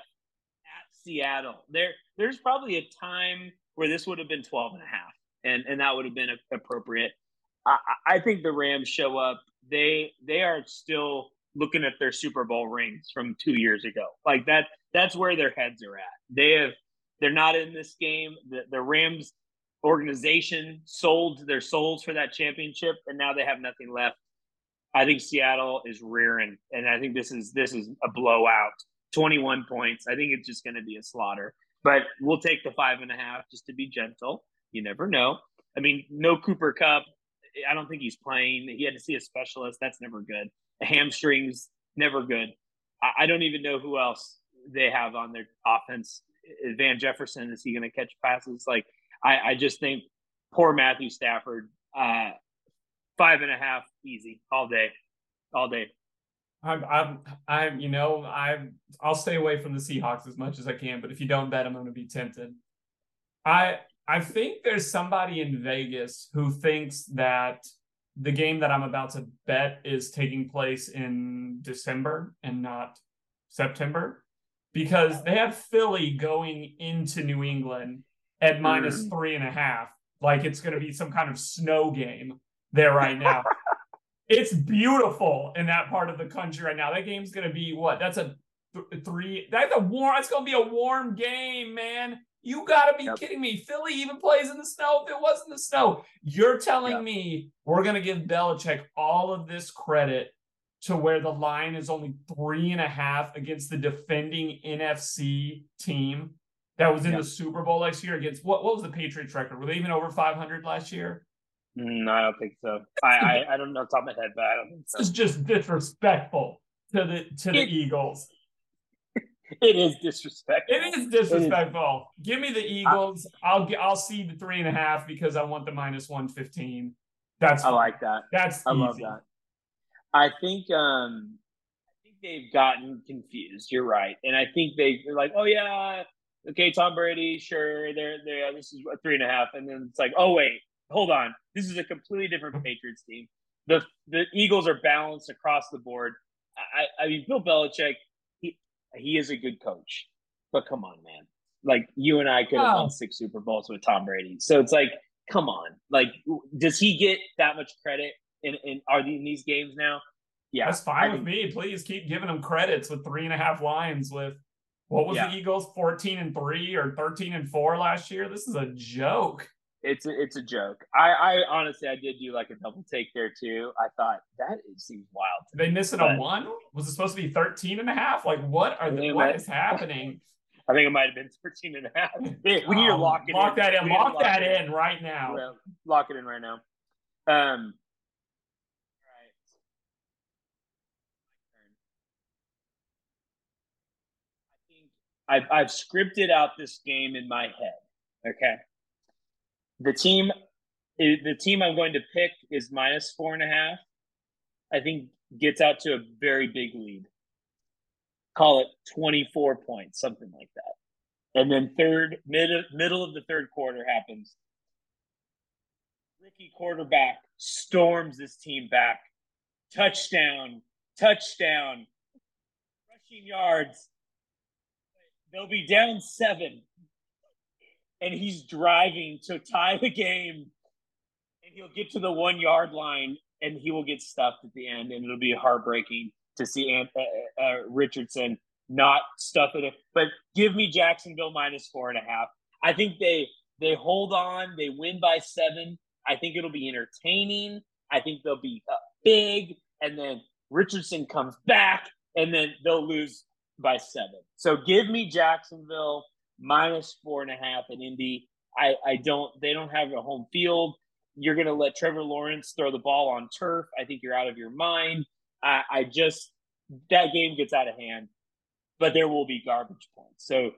at Seattle. There, there's probably a time where this would have been 12 and a half, and and that would have been appropriate. I I think the Rams show up. They they are still looking at their Super Bowl rings from two years ago. Like that. That's where their heads are at. They have. They're not in this game. The the Rams organization sold their souls for that championship, and now they have nothing left. I think Seattle is rearing, and I think this is this is a blowout. Twenty one points. I think it's just going to be a slaughter. But we'll take the five and a half just to be gentle. You never know. I mean, no Cooper Kupp. I don't think he's playing. He had to see a specialist. That's never good. Hamstrings, never good. I, I don't even know who else they have on their offense. Van Jefferson, is he going to catch passes? Like, I, I just think poor Matthew Stafford, uh, five and a half, easy, all day, all day. I'm, I'm, I'm, you know, I'm, I'll stay away from the Seahawks as much as I can, but if you don't bet, I'm going to be tempted. I, I think there's somebody in Vegas who thinks that the game that I'm about to bet is taking place in December and not September because they have Philly going into New England at Mm. three and a half. Like it's going to be some kind of snow game there right now. It's beautiful in that part of the country right now. That game's gonna be what? That's a th- three. That's a warm. That's gonna be a warm game, man. You gotta be Yep. kidding me. Philly even plays in the snow if it wasn't the snow. You're telling Yep. me we're gonna give Belichick all of this credit to where the line is only three and a half against the defending NFC team that was in the Super Bowl last year against what what was the Patriots record? Were they even over 500 last year? No, I don't think so. I, I I don't know off the top of my head, but I don't think This so. is just disrespectful to the to the It- Eagles. It is disrespectful. It is disrespectful. Give me the Eagles. I'll get. I'll see the three and a half because I want the minus one fifteen. That's I like that. that's I easy. love that. I think um I think they've gotten confused. You're right, and I think they, they're like, oh yeah, okay, Tom Brady, sure, they're they this is a three and a half, and then it's like, oh wait, hold on, this is a completely different Patriots team. The the Eagles are balanced across the board. I I mean, Bill Belichick, he he is a good coach, but come on, man, like you and I could have Oh. won six Super Bowls with Tom Brady, so it's like, come on, like does he get that much credit? In, in are they in these games now? Yeah, That's fine with me. Please keep giving them credits with three and a half lines. With what was Yeah. the Eagles fourteen and three or thirteen and four last year? This is a joke. It's a, it's a joke. I, I honestly I did do like a double take there too. I thought that is, seems wild. They missing But- a one? Was it supposed to be 13 and a half? Like what are Yeah, what is happening? I think it might have been 13 and a half. We need to lock it lock in. that in. We need to Lock that in right now. Lock it in right now. Um. All right. I think I've I've scripted out this game in my head. Okay. The team, the team I'm going to pick is minus four and a half. I think gets out to a very big lead. Call it 24 points, something like that. And then third, mid middle of the third quarter happens. Rookie quarterback storms this team back. Touchdown, touchdown, rushing yards. They'll be down seven. And he's driving to tie the game. And he'll get to the one yard line and he will get stuffed at the end. And it'll be heartbreaking to see Ant- uh, uh, Richardson not stuff it. But give me Jacksonville minus four and a half. I think they they hold on. They win by seven. I think it'll be entertaining. I think they'll be uh, big, and then Richardson comes back, and then they'll lose by seven. So give me Jacksonville minus four and a half in Indy. I I don't. They don't have a home field. You're going to let Trevor Lawrence throw the ball on turf. I think you're out of your mind. I, I just that game gets out of hand, but there will be garbage points. So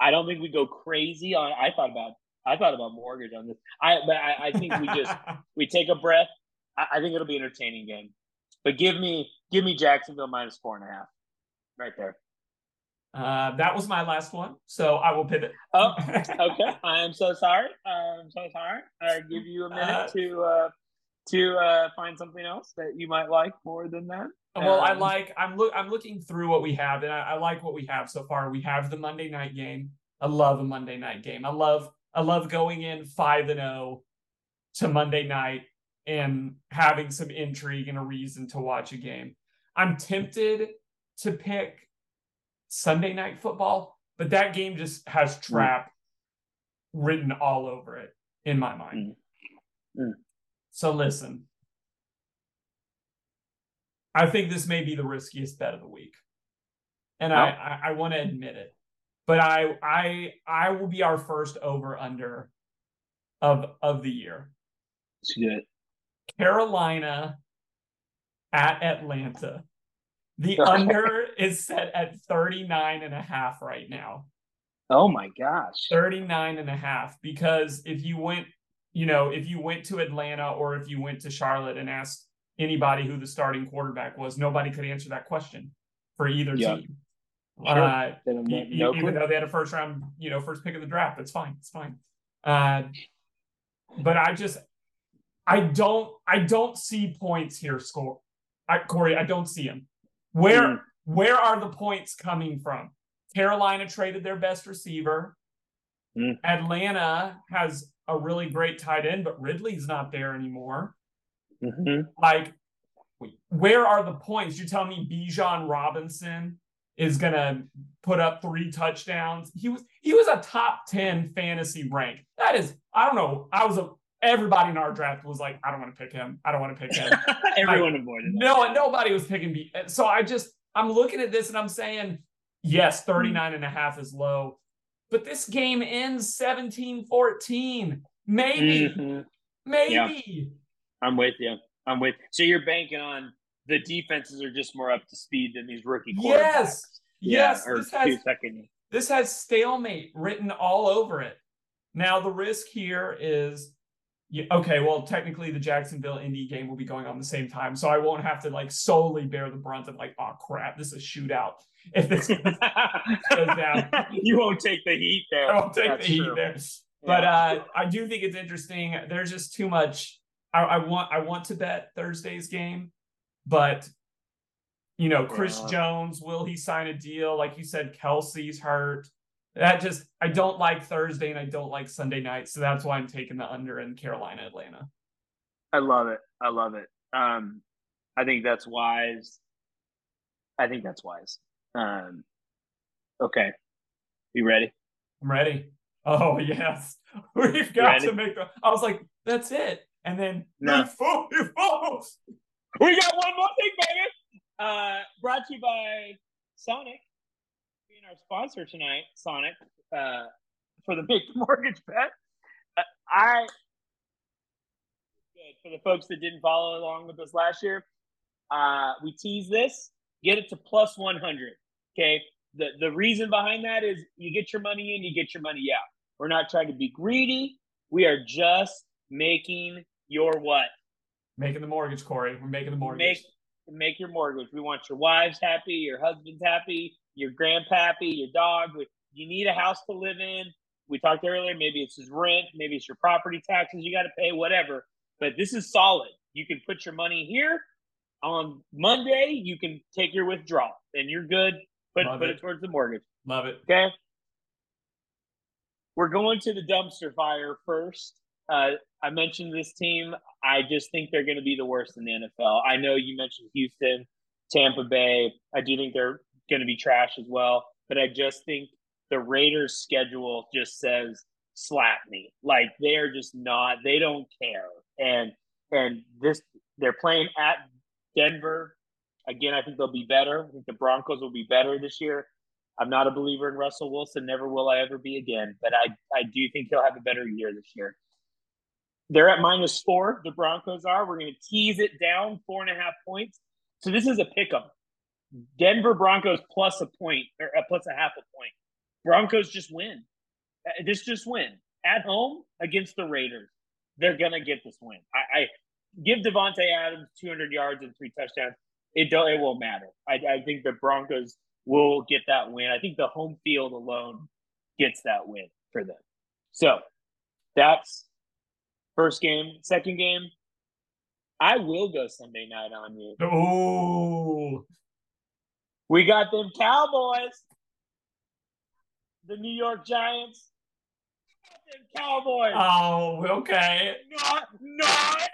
I don't think we go crazy on. I thought about I thought about mortgage on this. I but I, I think we just we take a breath. I, I think it'll be an entertaining game. But give me give me Jacksonville minus four and a half, right there. Uh, that was my last one, so I will pivot. Oh, okay. I am so sorry. I'm so sorry. I give you a minute Uh, to uh, to uh, find something else that you might like more than that. Well, I Um, like. I'm look. I'm looking through what we have, and I, I like what we have so far. We have the Monday night game. I love a Monday night game. I love. I love going in five and zero to Monday night and having some intrigue and a reason to watch a game. I'm tempted to pick Sunday night football, but that game just has trap written all over it in my mind. Mm. Mm. So listen. I think this may be the riskiest bet of the week. And I, I, I want to admit it. But I I I will be our first over under of of the year. It's good. Carolina at Atlanta. The under is set at 39 and a half right now. Oh my gosh. 39 and a half because if you went you know if you went to atlanta or if you went to charlotte and asked anybody who the starting quarterback was nobody could answer that question for either Yeah. team Sure. uh, They don't know- no even clue. though they had a first round you know first pick of the draft it's fine it's fine uh, but i just i don't i don't see points here score I, cory i don't see them where Mm. where are the points coming from carolina traded their best receiver Mm. atlanta has a really great tight end but ridley's not there anymore Mhm. like where are the points? You tell me Bijan Robinson is gonna put up three touchdowns. He was he was a top 10 fantasy rank. That is, I don't know. I was a everybody in our draft was like, I don't want to pick him. I don't want to pick him. Everyone like, avoided. No, nobody was picking B. So I just I'm looking at this and I'm saying, yes, 39 and a half is low. But this game ends 17-14. Maybe. Mm-hmm. Maybe. Yeah. I'm with you. I'm with. So you're banking on the defenses are just more up to speed than these rookie quarterbacks. Yes. Yeah, yes. This has, this has stalemate written all over it. Now the risk here is yeah, okay, well, technically the Jacksonville Indy game will be going on the same time, so I won't have to like solely bear the brunt of like, oh crap, this is a shootout. If this goes down, you won't take the heat there. I won't take That's the heat true. there. But uh, I do think it's interesting. There's just too much. I, I, want I want to bet Thursday's game, but you know, Chris yeah. Jones, will he sign a deal? Like you said, Kelce's hurt that just I don't like Thursday and I don't like Sunday night, so that's why I'm taking the under in Carolina Atlanta. I love it. I love it. Um, I think that's wise. I think that's wise. Um, okay, you ready? I'm ready. Oh yes, we've got to make the. I was like, that's it, and then no. we got one more thing, baby. Uh, brought to you by Sonic our sponsor tonight, Sonic, uh, for the big mortgage bet. Uh, I good for the folks that didn't follow along with us last year. Uh, we tease this, get it to plus one hundred. Okay. The the reason behind that is you get your money in, you get your money out. We're not trying to be greedy. We are just making your what? Making the mortgage, Cory. We're making the mortgage. Make, make your mortgage. We want your wives happy, your husbands happy, your grandpappy, your dog. You need a house to live in. We talked earlier, maybe it's his rent, maybe it's your property taxes you got to pay, whatever. But this is solid. You can put your money here. On Monday, you can take your withdrawal and you're good. Put, put it. it towards the mortgage. Love it. Okay. We're going to the dumpster fire first. Uh, I mentioned this team. I just think they're going to be the worst in the NFL. I know you mentioned Houston, Tampa Bay. I do think they're going to be trash as well. But I just think the Raiders' schedule just says slap me. Like they are just not. They don't care. And and this they're playing at Denver. Again, I think they'll be better. I think the Broncos will be better this year. I'm not a believer in Russell Wilson. Never will I ever be again. But I I do think he'll have a better year this year. They're at minus four. The Broncos are. We're going to tease it down four and a half points. So this is a pick 'em. Denver Broncos plus a point or uh, plus a half a point. Broncos just win. Uh, this just win at home against the Raiders. They're gonna get this win. I, I give Davante Adams 200 yards and three touchdowns. It don't. It won't matter. I, I think the Broncos will get that win. I think the home field alone gets that win for them. So that's first game. Second game, I will go Sunday night on you. Oh, we got them Cowboys, the New York Giants. Them Cowboys. Oh, okay. Not, not.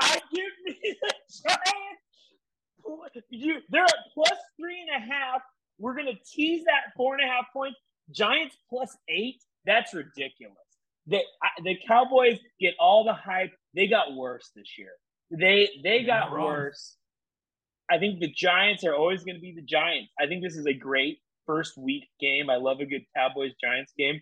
I give me the Giants. You, they're at plus three and a half. We're gonna tease that four and a half points. Giants plus eight. That's ridiculous. The the Cowboys get all the hype. They got worse this year. They they got worse. I think the Giants are always going to be the Giants. I think this is a great first week game. I love a good Cowboys Giants game.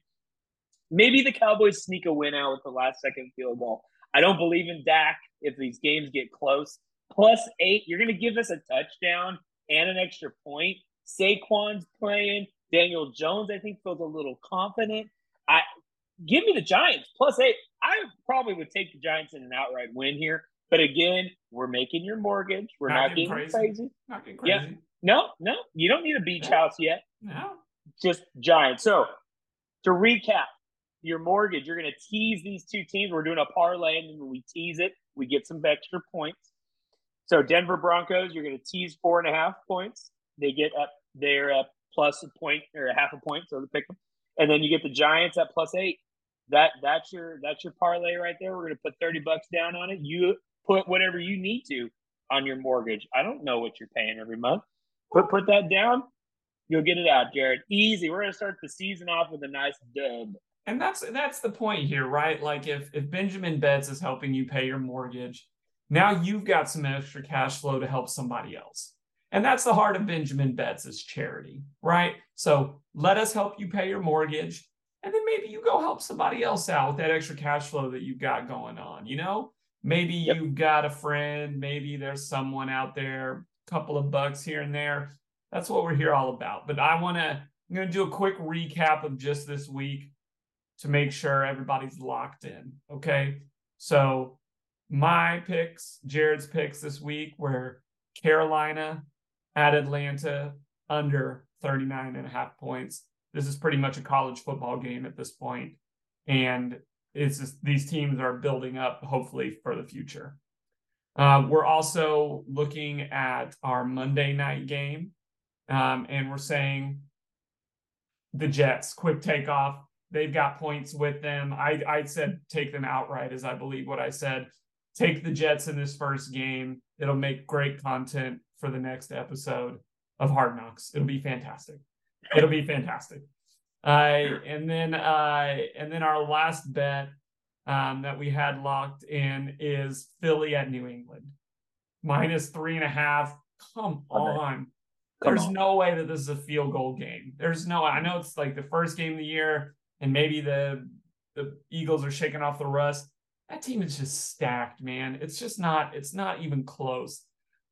Maybe the Cowboys sneak a win out with the last second field goal. I don't believe in Dak if these games get close. Plus eight, you're going to give us a touchdown and an extra point. Saquon's playing. Daniel Jones, I think, feels a little confident. I give me the Giants plus eight. I probably would take the Giants in an outright win here. But again, we're making your mortgage. We're not, not getting, crazy. crazy. Not getting crazy. Yeah. No, no, you don't need a beach no. house yet. No. Just giant. So to recap, your mortgage, you're going to tease these two teams. We're doing a parlay, and then when we tease it, we get some extra points. So Denver Broncos, you're going to tease four and a half points. They get up there at plus a point or a half a point, so to pick them. And then you get the Giants at plus eight. That that's your that's your parlay right there. We're going to put thirty bucks down on it. You put whatever you need to on your mortgage. I don't know what you're paying every month. Put put that down. You'll get it out, Jared. Easy. We're gonna start the season off with a nice dub. And that's that's the point here, right? Like if if Benjamin Bets is helping you pay your mortgage, now you've got some extra cash flow to help somebody else. And that's the heart of Benjamin Bets is charity, right? So let us help you pay your mortgage. And then maybe you go help somebody else out with that extra cash flow that you've got going on, you know? Maybe yep. you've got a friend, maybe there's someone out there, a couple of bucks here and there. That's what we're here all about. But I want to I'm going to do a quick recap of just this week to make sure everybody's locked in, okay? So my picks, Jared's picks this week were Carolina at Atlanta under 39 and a half points. This is pretty much a college football game at this point, and it's just, these teams are building up hopefully for the future. Uh, we're also looking at our Monday night game, um, and we're saying the Jets quick takeoff. They've got points with them. I I said take them outright, as I believe what I said. Take the Jets in this first game. It'll make great content for the next episode of Hard Knocks. It'll be fantastic. It'll be fantastic. Uh, and then uh, and then our last bet um, that we had locked in is Philly at New England, minus three and a half. Come on. Come There's on. no way that this is a field goal game. There's no. I know it's like the first game of the year, and maybe the the Eagles are shaking off the rust. That team is just stacked, man. It's just not. It's not even close.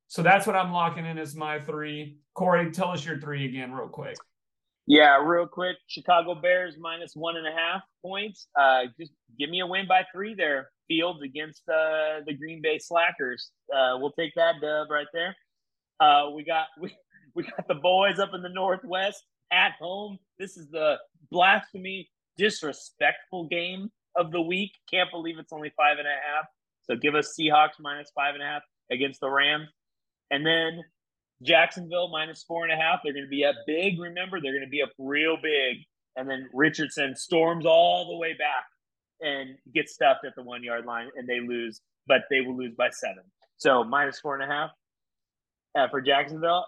So that's what I'm locking in as my three. Cory, tell us your three again, real quick. Yeah, real quick. Chicago Bears minus one and a half points. Uh, just give me a win by three there. Fields against uh, the Green Bay Slackers. Uh, we'll take that dub right there. Uh, we got we, we got the boys up in the Northwest at home. This is the blasphemy, disrespectful game of the week. Can't believe it's only five and a half. So give us Seahawks minus five and a half against the Rams. And then Jacksonville minus four and a half. They're going to be up big. Remember, they're going to be up real big. And then Richardson storms all the way back and gets stuffed at the one yard line, and they lose, but they will lose by seven. So minus four and a half uh, for Jacksonville.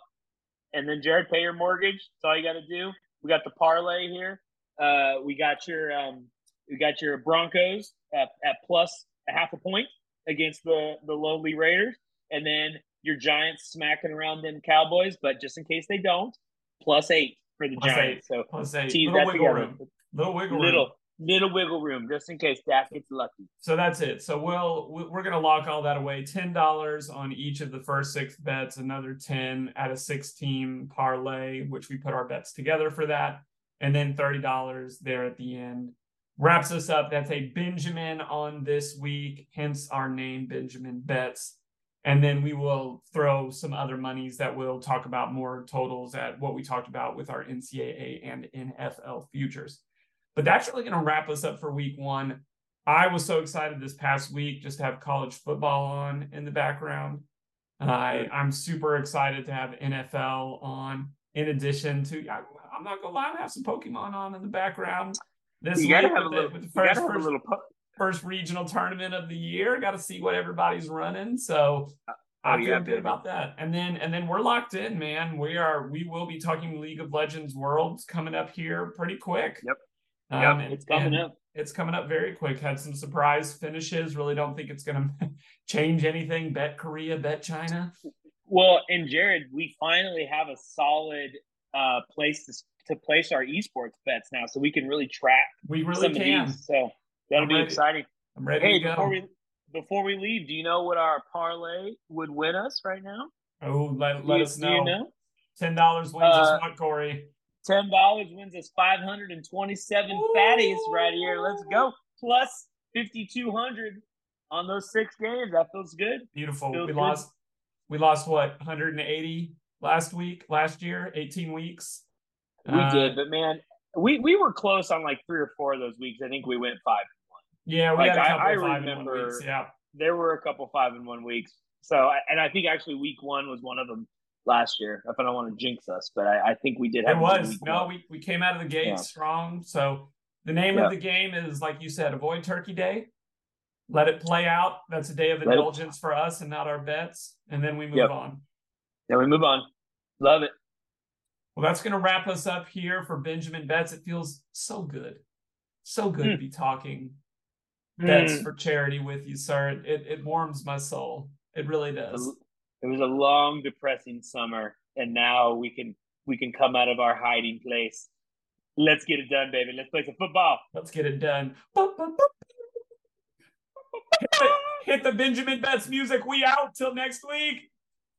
And then Jared, pay your mortgage. That's all you got to do. We got the parlay here. Uh, we got your um, we got your Broncos at, at plus a half a point against the the lowly Raiders, and then your Giants smacking around them Cowboys, but just in case they don't, plus eight for the plus Giants. Eight. So plus eight. Tease little that wiggle together. room. Little wiggle little, room. Little wiggle room, just in case Dak gets lucky. So that's it. So we'll we're gonna lock all that away. Ten dollars on each of the first six bets. Another ten at a six-team parlay, which we put our bets together for that, and then thirty dollars there at the end wraps us up. That's a Benjamin on this week, hence our name, Benjamin Bets. And then we will throw some other monies that we'll talk about more totals at what we talked about with our NCAA and NFL futures. But that's really going to wrap us up for week one. I was so excited this past week just to have college football on in the background. Uh, I'm super excited to have NFL on in addition to, I, am not going to lie, I have some Pokemon on in the background. This you gotta have a little, with the first, first, little first regional tournament of the year. Got to see what everybody's running. So oh, I feel yeah, good about that. And then and then we're locked in, man. We are we will be talking League of Legends Worlds coming up here pretty quick. Yep. Um, yep, it's coming up. It's coming up very quick. Had some surprise finishes. Really don't think it's going to change anything. Bet Korea, bet China. Well, and Jared, we finally have a solid uh, place to to place our esports bets now, so we can really track. We really can. So That'll I'm be ready. exciting. I'm ready hey, before we before we leave, do you know what our parlay would win us right now? Oh, let, let you, us know. you know? Ten dollars wins uh, us what, Cory? Ten dollars wins us five hundred and twenty-seven fatties right here. Let's go. Plus fifty-two hundred on those six games. That feels good. Beautiful. Feels we good. lost. We lost what 180 last week, last year, 18 weeks. We uh, did, but man, we we were close on like three or four of those weeks. I think we went five yeah, we like, had a couple I, I remember. Yeah, there were a couple five and one weeks. So, and I think actually week one was one of them last year. If I don't want to jinx us, but I, I think we did. Have it was no, one. we we came out of the gate yeah. strong. So the name of the game is like you said, avoid Turkey Day. let it play out. That's a day of Let it- indulgence for us and not our bets. And then we move Yep. on. Then we move on. Love it. Well, that's going to wrap us up here for Benjamin Bets. It feels so good. So good to Hmm. be talking bets Mm. for charity with you, sir. It, it warms my soul. It really does. It was a long, depressing summer, and now we can we can come out of our hiding place. Let's get it done, baby. Let's play some football. Let's get it done. Hit the, hit the Benjamin Bets music. We out till next week.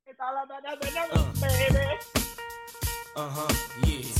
It's all about the numbers, baby. Uh huh. Yeah.